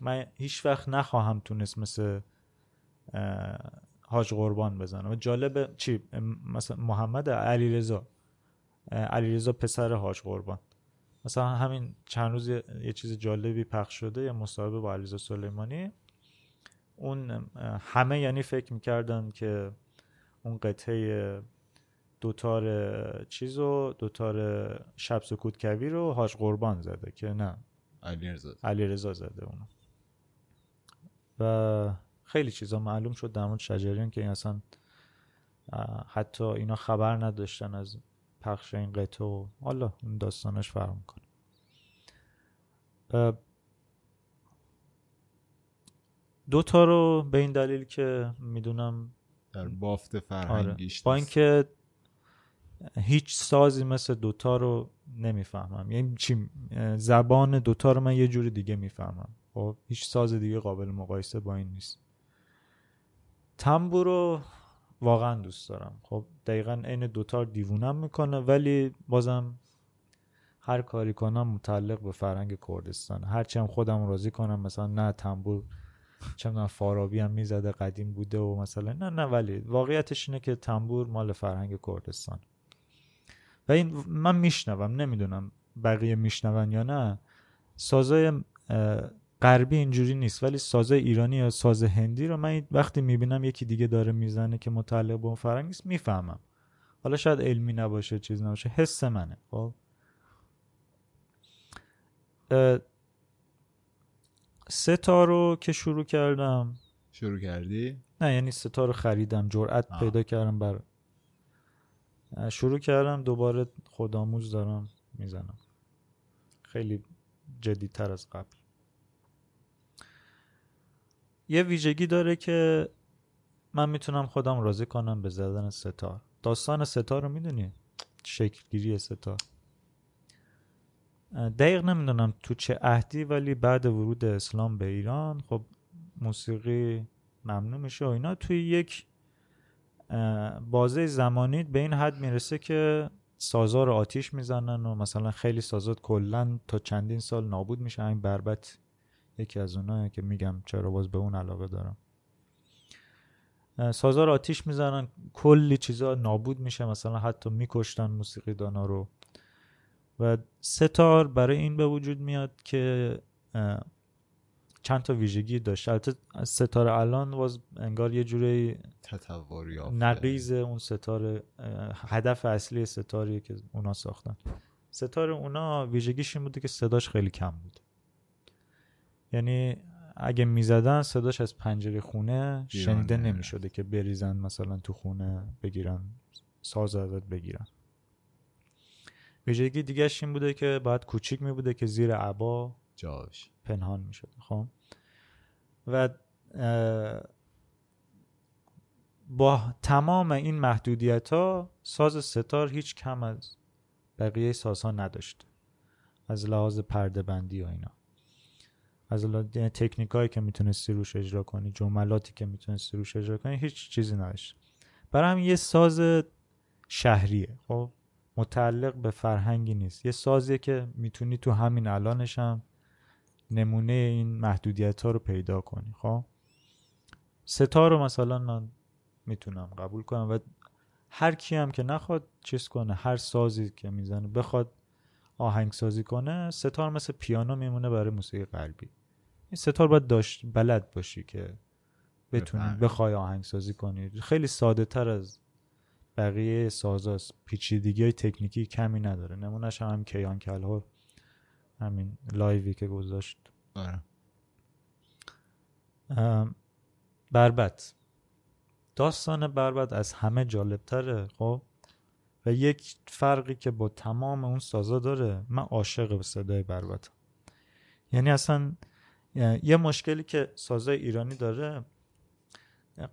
من هیچ وقت نخواهم تونست مثل حاج قربان بزنم. و جالب چی؟ مثلا محمد علی رضا علیرضا پسر حاج قربان. مثلا همین چند روز یه چیز جالبی پخش شده یه مصاحبه با علیرضا سلیمانی. اون همه یعنی فکر می‌کردن که اون قطعه دوتار چیز و دوتار شب سکوت کوی رو حاج قربان زده که نه. علی رضا علی رضا زده اونو. و خیلی چیزا معلوم شد در مورد شجریان که این اصلا حتی اینا خبر نداشتن از پخش این قطعه و حالا این داستانش فرق می‌کنه. دو تا رو به این دلیل که می‌دونم در بافت آره فرهنگیش با نیست. اینکه هیچ سازی مثل دوتا رو نمی‌فهمم. یعنی چی؟ زبان دوتا رو من یه جوری دیگه می‌فهمم. خب هیچ ساز دیگه قابل مقایسه با این نیست. تنبور رو واقعا دوست دارم. خب دقیقا عین دوتار دیوونم می‌کنه ولی بازم هر کاری کنم متعلق به فرهنگ کردستان. هرچی هم خودم راضی کنم مثلا نه تنبور می‌دونم فارابی هم می‌زده قدیم بوده و مثلا نه نه ولی واقعیتش اینه که تنبور مال فرهنگ کردستان. و این من میشنوم نمی‌دونم بقیه میشنون یا نه. سازای غربی اینجوری نیست ولی سازای ایرانی یا ساز هندی رو من وقتی می‌بینم یکی دیگه داره می‌زنه که متعلق به اون فرهنگ نیست می‌فهمم. حالا شاید علمی نباشه چیز نباشه حس منه. خب؟ سه تا رو که شروع کردم. شروع کردی؟ نه یعنی ستا رو خریدم جرأت. پیدا کردم بر شروع کردم دوباره خودآموز دارم می‌زنم. خیلی جدیتر از قبل. یه ویژگی داره که من می‌تونم خودم راضی کنم به زدن ستار. داستان ستار رو می‌دونی؟ شکلگیری ستار. اه، دقیق نمی‌دونم تو چه عهدی ولی بعد ورود اسلام به ایران خب موسیقی ممنوع میشه و اینا. توی یک بازه زمانی به این حد می‌رسه که سازا رو آتیش می‌زنن و مثلا خیلی سازات کلا تا چندین سال نابود میشه. همین بربت یکی از اونایی که میگم چرا باز به اون علاقه دارم. اه، سازا رو آتیش می‌زنن کلی چیزا نابود میشه مثلا حتی میکشتن موسیقی دانا رو. و ستار برای این به وجود میاد که چند تا ویژگی داشت. البته ستاره الان باز انگار یه جوری تطور نقیز اون ستاره اه، هدف اصلی ستاریه که اونا ساختن. ستاره اونا ویژگیش این بوده که صداش خیلی کم بود. یعنی اگه می‌زدن صداش از پنجره خونه شنیده نمی‌رفت. نمی‌شده که بریزن مثلا تو خونه بگیرن ساز ازت بگیرن. ویژگی دیگهش این بوده که باید کوچیک می بوده که زیر عبا جاش. پنهان می شده خب؟ و با تمام این محدودیت ها ساز ستار هیچ کم از بقیه سازها نداشت از لحاظ پرده بندی و اینا. از لحاظ تکنیک هایی که می‌تونستی روش اجرا کنی جملاتی که می‌تونستی روش اجرا کنی هیچ چیزی نداشت. برای همین یه ساز شهریه. خب متعلق به فرهنگی نیست. یه سازیه که می‌تونی تو همین الانش هم نمونه این محدودیت ها رو پیدا کنی. خب ستا رو مثلا من می‌تونم قبول کنم و هر کی هم که نخواد چیز کنه هر سازی که می‌زنه بخواد آهنگ سازی کنه ستار مثل پیانو میمونه برای موسیقی قلبی. این ستار باید داشت بلد باشی که بتونی. بخوای آهنگ سازی کنی. خیلی ساده تر از بقیه سازاست پیچیدگی های تکنیکی کمی نداره. نمونهش هم, هم کیان کلهر همین لایوی که گذاشت. آره. بربت داستان بربت از همه جالبتره خب؟ و یک فرقی که با تمام اون سازا داره. من عاشق صدای بربتم یعنی اصلا یه مشکلی که سازای ایرانی داره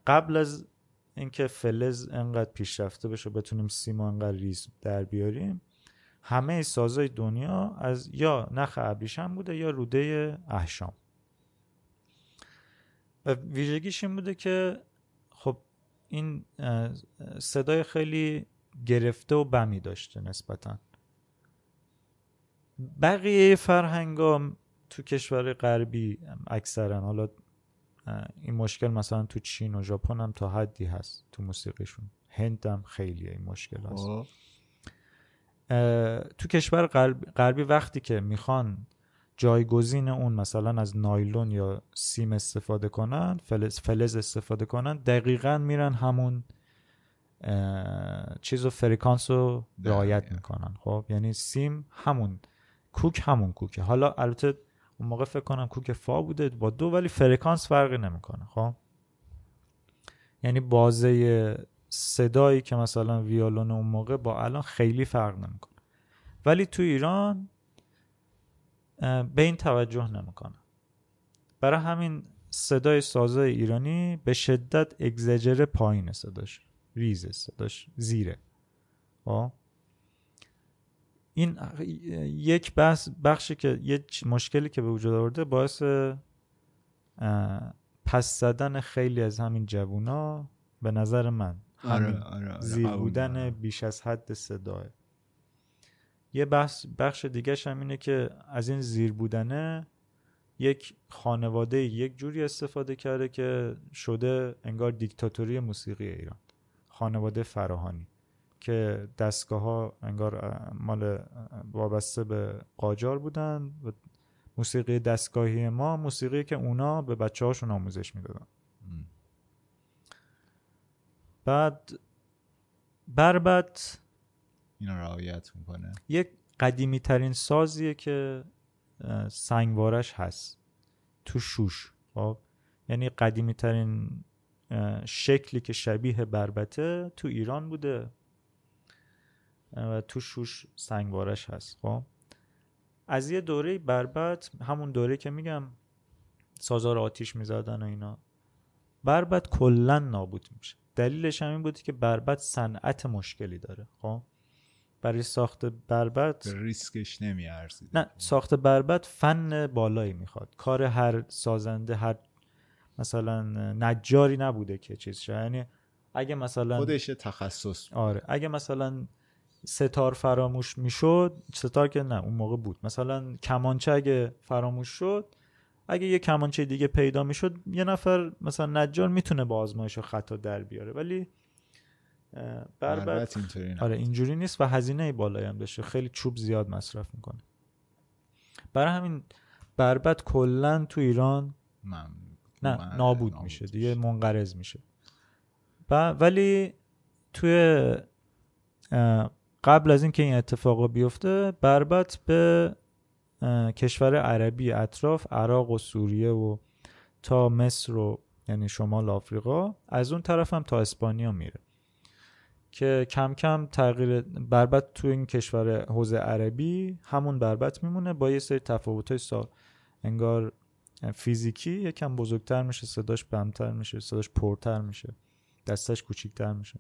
قبل از اینکه فلز انقدر پیشرفته بشه بتونیم سیما انقدر ریز در بیاریم همه سازای دنیا از یا نخ ابریشم بوده یا روده احشام. و ویژگیش این بوده که خب این صدای خیلی گرفته و بمی داشته نسبتا. بقیه فرهنگا تو کشور غربی اکثرا حالا این مشکل مثلا تو چین و ژاپن هم تا حدی هست تو موسیقیشون هند هم خیلی این مشکل هست خب. اه، تو کشور غرب- غربی وقتی که می‌خوان جایگزین اون مثلا از نایلون یا سیم استفاده کنن فلز, فلز استفاده کنن دقیقا میرن همون چیز و فرکانس رو رعایت. می‌کنن خب یعنی سیم همون کوک همون کوکه حالا البته اون موقع فکر کنم کوک فا بوده یا دو ولی فرکانس فرقی نمی‌کنه خب؟ یعنی بازه صدایی که مثلا ویولون اون موقع با الان خیلی فرق نمی‌کنه. ولی تو ایران به این توجه نمی‌کنه. برای همین صدای سازای ایرانی به شدت اگزجر پایین صداش ریزه صداش زیره. خب؟ این یک بحث بخشی که یه چ- مشکلی که به وجود آورده باعث پس زدن خیلی از همین جوونا به نظر من همین آره آره, آره. زیر بودن. بیش از حد صداه یه بحث بخش دیگه هم اینه که از این زیر بودنه یک خانواده یک جوری استفاده کرده که شده انگار دیکتاتوری موسیقی ایران خانواده فراهانی که دستگاه ها انگار مال وابسته به قاجار بودن و موسیقی دستگاهی ما موسیقی که اونا به بچه هاشون آموزش می‌دادن. بعد بربت اینو رعایت می‌کنه. یک قدیمی ترین سازیه که سنگوارش هست. تو شوش. خب؟ یعنی قدیمی ترین شکلی که شبیه بربته تو ایران بوده. و تو شوش سنگوارش هست. خب؟ از یه دوره بربت همون دوره که میگم سازار آتیش می‌زدن و اینا بربت کلا نابود میشه. دلیلش هم این بوده که بربت صنعت مشکلی داره. خب؟ برای ساخت بربت ریسکش نمیارزید. نه ساخت بربت فن بالایی می‌خواد. کار هر سازنده هر مثلا نجاری نبوده که چیز. یعنی اگه مثلا خودش تخصص. آره اگه مثلا ستار فراموش می‌شد ستار که نه اون موقع بود. مثلا کمانچه اگه فراموش شد اگه یه کمانچه دیگه پیدا می‌شد یه نفر مثلا نجار می‌تونه با آزمایش و خطا در بیاره. ولی بربت اینطوری آره اینجوری نیست و هزینه بالایی هم داشته. خیلی چوب زیاد مصرف می‌کنه. برای همین بربت کلا تو ایران من نه من- نابود میشه دیگه منقرض میشه. و ولی توی قبل از اینکه این اتفاق بیفته بربت به کشور عربی اطراف عراق و سوریه و تا مصر و یعنی شمال آفریقا از اون طرف هم تا اسپانیا میره. که کم کم تغییر بربت تو این کشور حوزه عربی همون بربت میمونه با یه سری تفاوت‌های سا انگار فیزیکی یکم بزرگتر میشه صداش بمتر میشه صداش پرتر میشه دستش کوچیکتر میشه.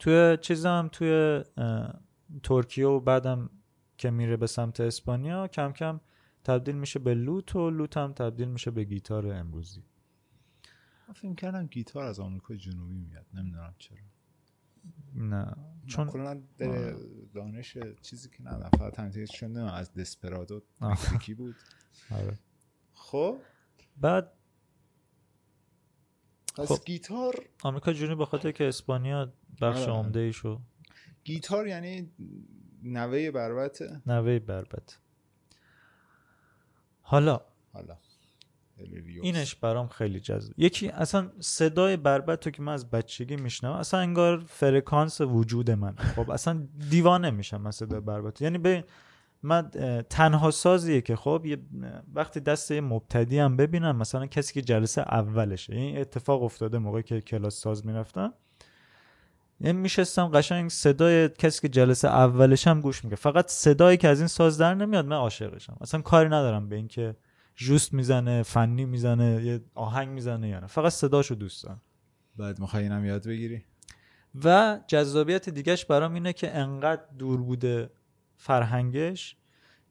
توی چیزم توی ترکیه و بعدم که میره به سمت اسپانیا کم کم تبدیل میشه به لوت و لوت هم تبدیل میشه به گیتار امروزی فکر کردم گیتار از آمریکا جنوبی میاد نمی‌دونم چرا نه چون کلا. دانش چیزی که ندارم فقط همین چون از دسپرادو. مکزیکی بود آره. خب بعد پس خب. گیتار آمریکا جنوبی به خاطر که اسپانیا بخش آره. عمده ایشو گیتار یعنی نوه بربته نوه بربت حالا حالا. اینش برام خیلی جذاب یکی اصلا صدای بربت رو که من از بچگی میشنم اصلا انگار فرکانس وجود من خب اصلا دیوانه میشم من صدای بربت یعنی به من تنها سازیه که خب یه وقتی دست یه مبتدی هم ببینم مثلا کسی که جلسه اولشه این اتفاق افتاده موقعی که کلاس ساز می‌رفتم. یعنی میشستم قشنگ صدای کسی که جلسه اولش هم گوش میگه فقط صدایی که از این ساز در نمیاد من عاشقشم. اصلا کاری ندارم به اینکه جوست می‌زنه فنی می‌زنه یه آهنگ می‌زنه یا نه. فقط صداشو دوست دارم. بعد می‌خوای اینم یاد بگیری؟ و جذابیت دیگهش برام اینه که انقدر دور بوده فرهنگش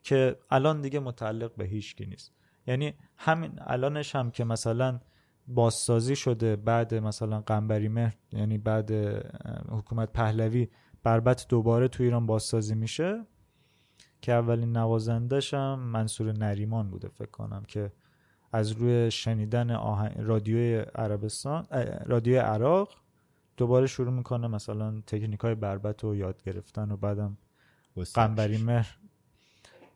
که الان دیگه متعلق به هیچکی نیست یعنی همین الانش هم که مثلا بازسازی شده بعد مثلا قنبری مهر یعنی بعد حکومت پهلوی بربت دوباره تو ایران بازسازی میشه که اولین نوازندش هم منصور نریمان بوده فکر کنم که از روی شنیدن رادیوی عربستان رادیوی عراق دوباره شروع می‌کنه مثلا تکنیک های بربت رو یاد گرفتن و بعدم. قنبری مهر.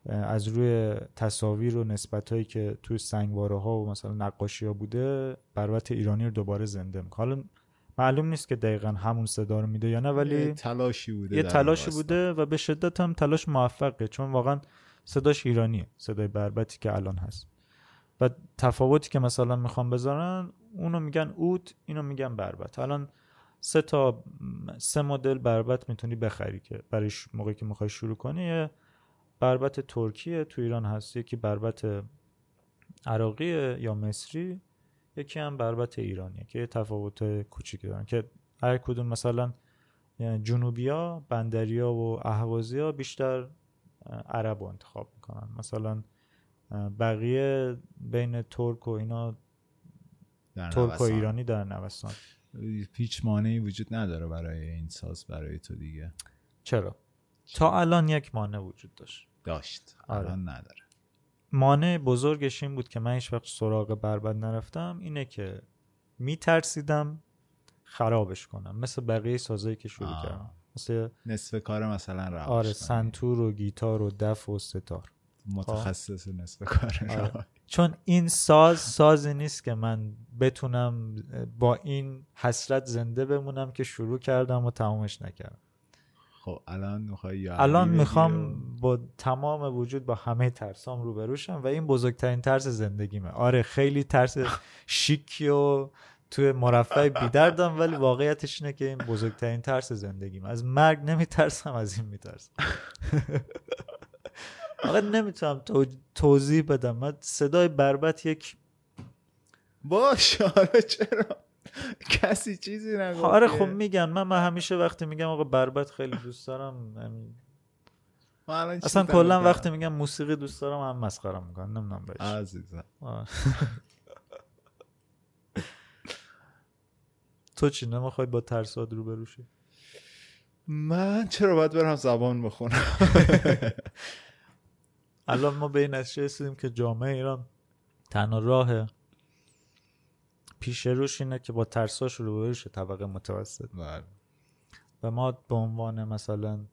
از روی تصاویر و نسبت هایی که توی سنگواره ها و مثلا نقاشی ها بوده بربت ایرانی رو دوباره زنده می‌کنه. حالا معلوم نیست که دقیقا همون صدا رو میده یا نه یه ولی تلاشی بوده یه تلاشی. بوده و به شدت هم تلاش موفقه چون واقعا صداش ایرانیه صدای بربتی که الان هست. و تفاوتی که مثلا می‌خوام بذارن اونو میگن اوت اینو میگن بربت الان سه تا سه مدل بربت می‌تونی بخری که برای موقعی که می‌خوای شروع کنی یه بربت ترکیه تو ایران هست. یکی بربت عراقی یا مصری یکی هم بربت ایرانیه که یه تفاوت کوچیکی دارن که هر کدوم مثلا جنوبیا بندریا و اهوازیا بیشتر عرب رو انتخاب می‌کنن. مثلا بقیه بین ترک و اینا ترک و. ایرانی در نوستان هیچ مانعی وجود نداره برای این ساز برای تو دیگه. چرا؟ تا الان یک مانع وجود داشت. داشت. آره. الان نداره. مانع بزرگش این بود که من هیچ وقت سراغ بربد نرفتم اینه که میترسیدم خرابش کنم. مثل بقیه سازایی که شروع. کردم. مثل نصف کار مثلا روش آره. سنتور و گیتار و دف و ستار. متخصص نصف کار آره. چون این ساز سازی نیست که من بتونم با این حسرت زنده بمونم که شروع کردم و تمامش نکردم. خب الان می‌خوای الان می‌خوام با تمام وجود با همه ترسام روبروشم و این بزرگترین ترس زندگیمه. آره خیلی ترس شیکی و توی مرفع بیدردم ولی واقعیتش اینه که این بزرگترین ترس زندگیم از مرگ نمیترسم از این میترسم. آقا نمی‌تونم تو- توضیح بدم. من صدای بربت یک باش حالا چرا؟ کسی چیزی نگفت آره خب میگن. من, من همیشه وقتی میگم آقا بربت خیلی دوست دارم اصلا کلا. وقتی میگم موسیقی دوست دارم هم مسخره می‌کنن نمی‌دونم بهش عزیزم. تو چی؟ نمی‌خوای با ترسات رو بروشی من چرا باید برم زبان بخونم؟ الان ما به این نتیجه رسیدیم که جامعه ایران تنها راه پیش روش اینه که با ترساش رو بروشه طبقه متوسط. بله. و ما به عنوان مثلا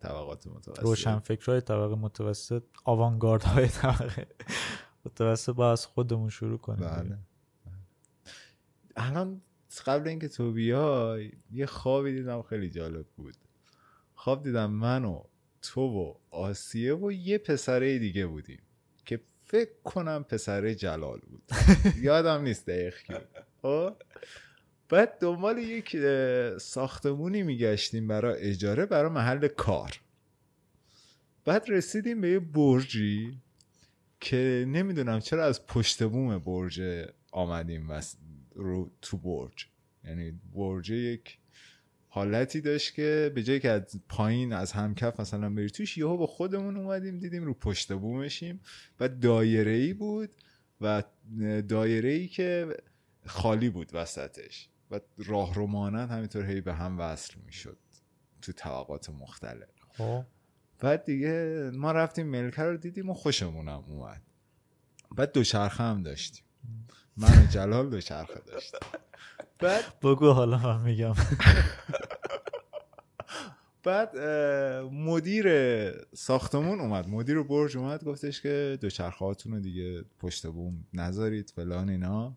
طبقات متوسط. روشن فکرهای طبقه متوسط آوانگارد های طبقه متوسط با از خودمون شروع کنیم. بله. الان قبل اینکه تو بیای یه خوابی دیدم خیلی جالب بود. خواب دیدم من و تو و آسیه و یه پسره دیگه بودیم که فکر کنم پسره جلال بود. یادم نیست دقیق کی خب؟ بعد دنبال یک ساختمونی میگشتیم برای اجاره برای محل کار. بعد رسیدیم به یه برجی که نمی‌دونم چرا از پشت بوم برج آمدیم و رو تو برج. یعنی برج یک حالتی داشت که به جایی که از پایین از همکف مثلا بری توش یهو با خودمون اومدیم دیدیم رو پشت بومشیم و دایره ای بود و دایره ای که خالی بود وسطش و راه رو مانند همینطور هی به هم وصل می‌شد تو طبقات مختلف. خب. بعد دیگه ما رفتیم ملکه رو دیدیم و خوشمونم اومد. بعد دوچرخه هم داشتیم. من و جلال دوچرخه داشتیم. بعد؟ بگو حالا من میگم. بعد مدیر ساختمون اومد. مدیر برج اومد گفتش که دوچرخه رو دیگه پشت بوم نذارید فلان اینا.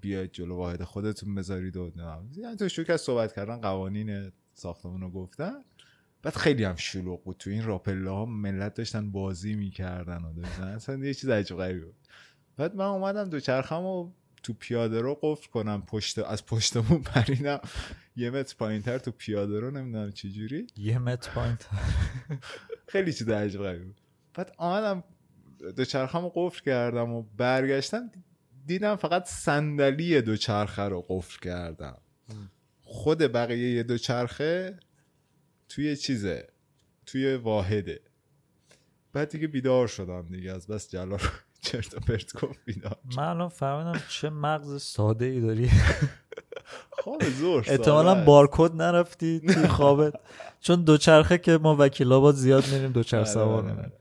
بیاید جلو واحد خودتون بذارید و. یعنی تو شروع از صحبت کردن قوانین ساختمون رو گفتن. بعد خیلی هم شلوغ بود. تو این راپله ها ملت داشتن بازی می‌کردن و داشتن. اصلا یه چیز عجیب غریبی بود. بعد من اومدم دوچرخم و تو پیاده رو قفل کنم پشت از پشتمون پریدم یه متر پایین تر تو پیاده رو نمی‌دونم چی جوری. یه متر پایینت خیلی چیز عجیب غریبی بود بعد آمدم دوچرخم رو قفل کردم و برگشتم دیدم فقط صندلی دوچرخه رو قفل کردم. خود بقیه یه دوچرخه توی چیزه؟ توی واحده. بعد دیگه بیدار شدم دیگه از بس جلال. چرت و پرت گفت بیدار من الان فهمیدم چه مغز ساده ای داری خواب زور احتمالا. بارکد نرفتی توی خوابت چون دوچرخه که ما وکیل آباد زیاد میریم دوچرخه بله، سوار می‌ریم. بله.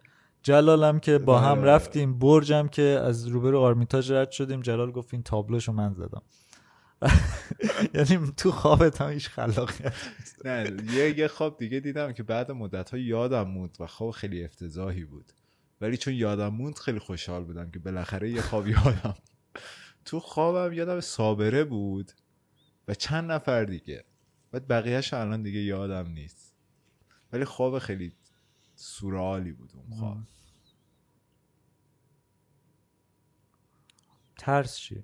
جلالم که با هم. رفتیم برجم که از روبرو آرمیتاژ رد شدیم جلال گفت این تابلوشو من زدم یعنی تو خوابت هم هیچ خلاقیت نه یه یه خواب دیگه دیدم که بعد مدت ها یادم موند و خواب خیلی افتضاحی بود ولی چون یادم موند خیلی خوشحال بودم که بالاخره یه خواب یادم تو خوابم یادم سابره بود و چند نفر دیگه. بعد بقیهش الان دیگه یادم نیست. ولی خواب خیلی سورئالی بود اون خواب. ترس چی؟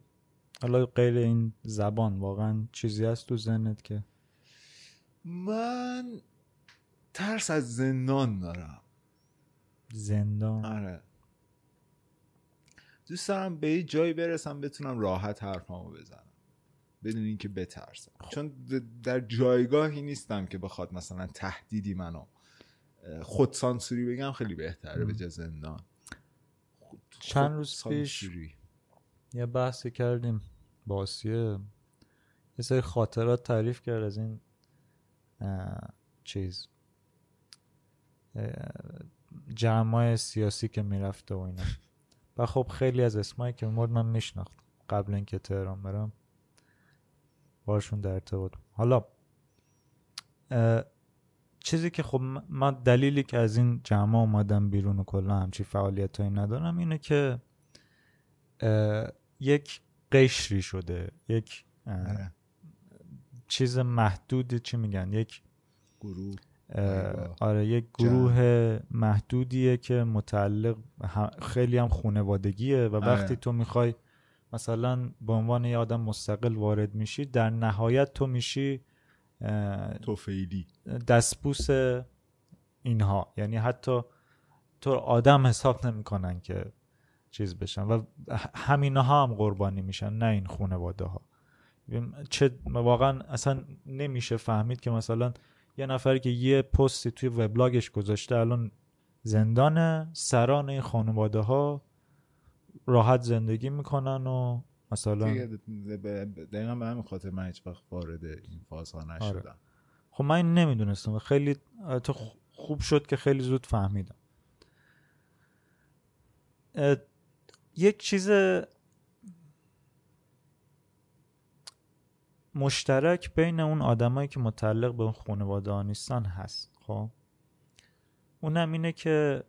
حالا غیر این زبان واقعا چیزی هست تو ذهنت که؟ من ترس از زندان دارم. زندان. آره. دوست دارم به یه جایی برسم بتونم راحت حرفمو بزنم. بدون اینکه بترسم. چون د- در جایگاهی نیستم که بخواد مثلا تهدیدی منو اه، خودسانسوری بگم خیلی بهتره به زندان. خود- چند روز پیش. یه بحثی کردیم با آسیه. یه سری خاطرات تعریف کرد از این چیز. جمعای سیاسی که می‌رفته و اینا و خب خیلی از اسمایی که مورد من میشناخت قبل اینکه تهران برم باشون در ارتباط. حالا چیزی که خب من دلیلی که از این جمع اومدم بیرون و کلا همچی فعالیت هایی ندارم اینه که یک قشری شده یک. چیز محدود چی میگن یک گروه. آره یک گروه محدودیه که متعلق خیلی هم خونوادگیه و وقتی آره. تو می‌خوای مثلا به عنوان یه آدم مستقل وارد میشی در نهایت تو میشی توفیلی. دستبوس اینها. یعنی حتی تو آدم حساب نمی‌کنن که چیز بشن و همینها هم قربانی میشن نه این خانواده ها چه واقعا اصلا نمیشه فهمید که مثلا یه نفری که یه پستی توی وبلاگش گذاشته الان زندانه سران این خانواده ها راحت زندگی می‌کنن و مثلا دقیقا به همین خاطر من هیچ وقت وارد این فازها نشدم. خب من این نمی‌دونستم. خیلی تو خوب شد که خیلی زود فهمیدم. یک چیز مشترک بین اون آدمایی که متعلق به اون خانواده نیستن هست خب؟ اونم اینه که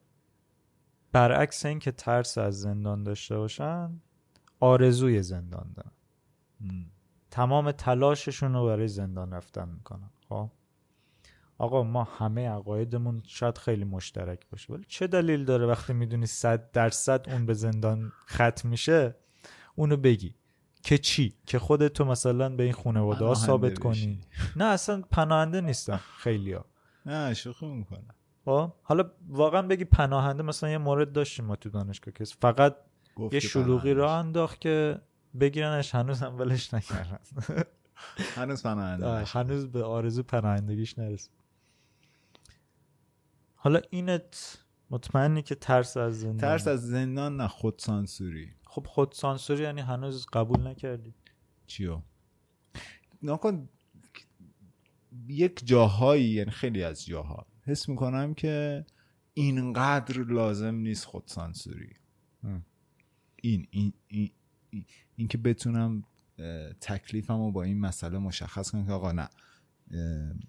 برعکس این که ترس از زندان داشته باشن آرزوی زندان دارن. تمام تلاششون رو برای زندان رفتن می‌کنن خب؟ آقا ما همه عقایدمون شاید خیلی مشترک باشه ولی چه دلیل داره وقتی می‌دونی صد درصد اون به زندان ختم میشه؟ اونو بگی. که چی؟ که خودتو مثلا به این خانواده ها ثابت کنی. نه اصلا پناهنده نیستم خیلی ها نه شوخی می‌کنم. خب حالا واقعا بگی پناهنده مثلا یه مورد داشتیم ما تو دانشگاه که فقط یه شلوغی را انداخت که بگیرنش هنوز هم ولش نکردن. هنوز پناهنده. هنوز به آرزو پناهندگیش نرسید حالا اینت مطمئنی که ترس از زندان؟ ترس از زندان نه خودسانسوری. خب خود سانسوری یعنی هنوز قبول نکردی. چیو؟ نکن یک جاهایی یعنی خیلی از جاها حس می‌کنم که اینقدر لازم نیست خودسانسوری. هم. این این این, این, این که بتونم تکلیفم رو با این مسئله مشخص کنم که آقا نه.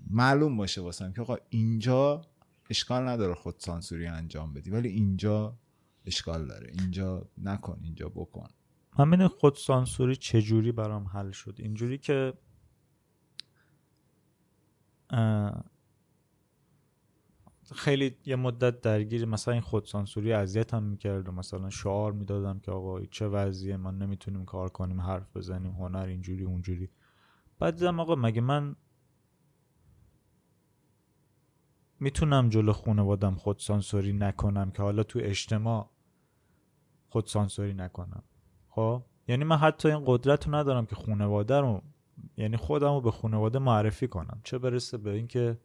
معلوم باشه واسم که آقا اینجا اشکال نداره خودسانسوری انجام بدی ولی اینجا اشکال داره. اینجا نکن اینجا بکن. ببین خود سانسوری چجوری برام حل شد. اینجوری که خیلی یه مدت درگیر مثلا این خود سانسوری اذیت هم می‌کرد و مثلا شعار می‌دادم که آقا چه وضعیه ما نمی‌تونیم کار کنیم حرف بزنیم هنر اینجوری اونجوری. بعد دیدم آقا مگه من می‌تونم جلو خود سانسوری نکنم که حالا تو اجتماع خود سانسوری نکنم. خب؟ یعنی من حتی این قدرت رو ندارم که خانواده رو یعنی خودم رو به خانواده معرفی کنم. چه برسه به اینکه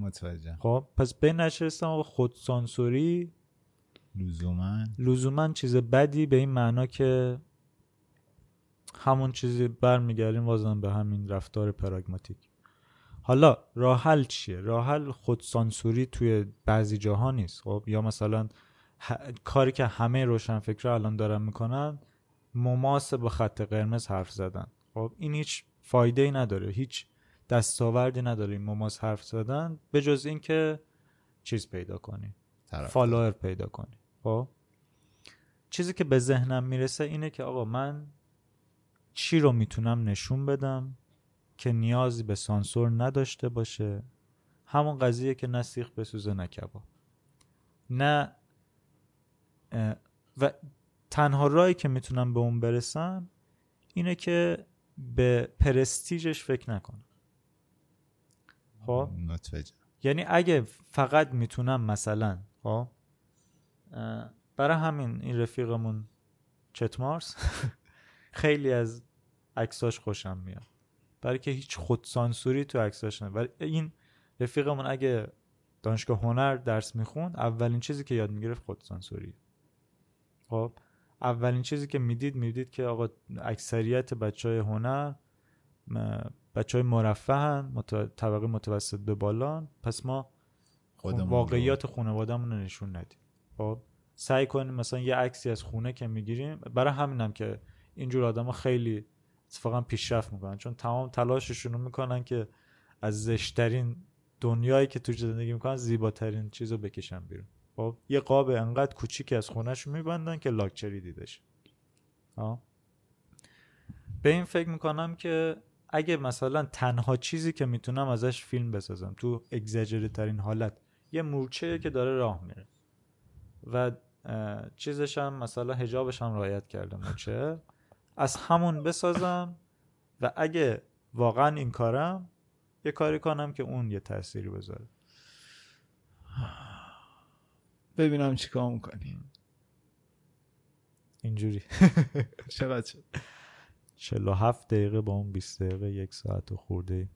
متوجه خب پس نتیجه رسیدم آقا خود سانسوری لزوما. لزوما چیز بدی به این معنا که همون چیزی برمیگردیم بازم به همین رفتار پراگماتیک. حالا راه حل چیه؟ راه حل خود سانسوری توی بعضی جاها نیست. خب یا مثلا ه- کاری که همه روشنفکرا الان دارن می‌کنن مماس با خط قرمز حرف زدن. خب این هیچ فایده ای نداره هیچ دستاوردی نداره این مماز حرف زدن به جز اینکه چیز پیدا کنی فالوور پیدا کنی. خب چیزی که به ذهنم می‌رسه اینه که آقا من چی رو می‌تونم نشون بدم که نیازی به سانسور نداشته باشه؟ همون قضیه که نه سیخ بسوزه نه کباب. نه و تنها راهی که می‌تونم به اون برسم اینه که به پرستیژش فکر نکنم خب. یعنی اگه فقط می‌تونم مثلا خب؟ برای همین این رفیقمون چتمارس خیلی از عکساش خوشم میاد. برای که هیچ خودسانسوری تو عکساش نه. ولی این رفیقمون اگه دانشگاه هنر درس می‌خوند اولین چیزی که یاد می‌گرفت خودسانسوری خب اولین چیزی که می‌دید می‌دید که آقا اکثریت بچه های هنر بچه های مرفهن مت... طبقه متوسط به بالان پس ما واقعیات خانوادهمون رو نشون ندیم. خب سعی کنیم مثلا یه عکسی از خونه که می‌گیریم برای همینم که اینجور آدما خیلی اتفاقا پیشرفت می‌کنن چون تمام تلاششون رو می‌کنن که از زشترین دنیایی که تو زندگی می‌کنن زیباترین چیز رو بکشن بیرون. خب یه قاب انقدر کوچیکی از خونهشون میبندن که لاکچری دیدش. ها؟ به این فکر می‌کنم که اگه مثلا تنها چیزی که می‌تونم ازش فیلم بسازم تو اگزاجره ترین حالت یه مورچه که داره راه میره. و چیزش هم مثلا هجابش هم رعایت کرده مورچه از همون بسازم و اگه واقعا این کارم یه کاری کنم که اون یه تأثیری بذاره. ببینم چیکار می‌کنی. اینجوری. چقدر شد؟ 47 دقیقه با اون 20 دقیقه یک ساعت و خورده.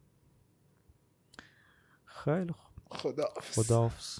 خیلی خوب. خدا خداحافظ.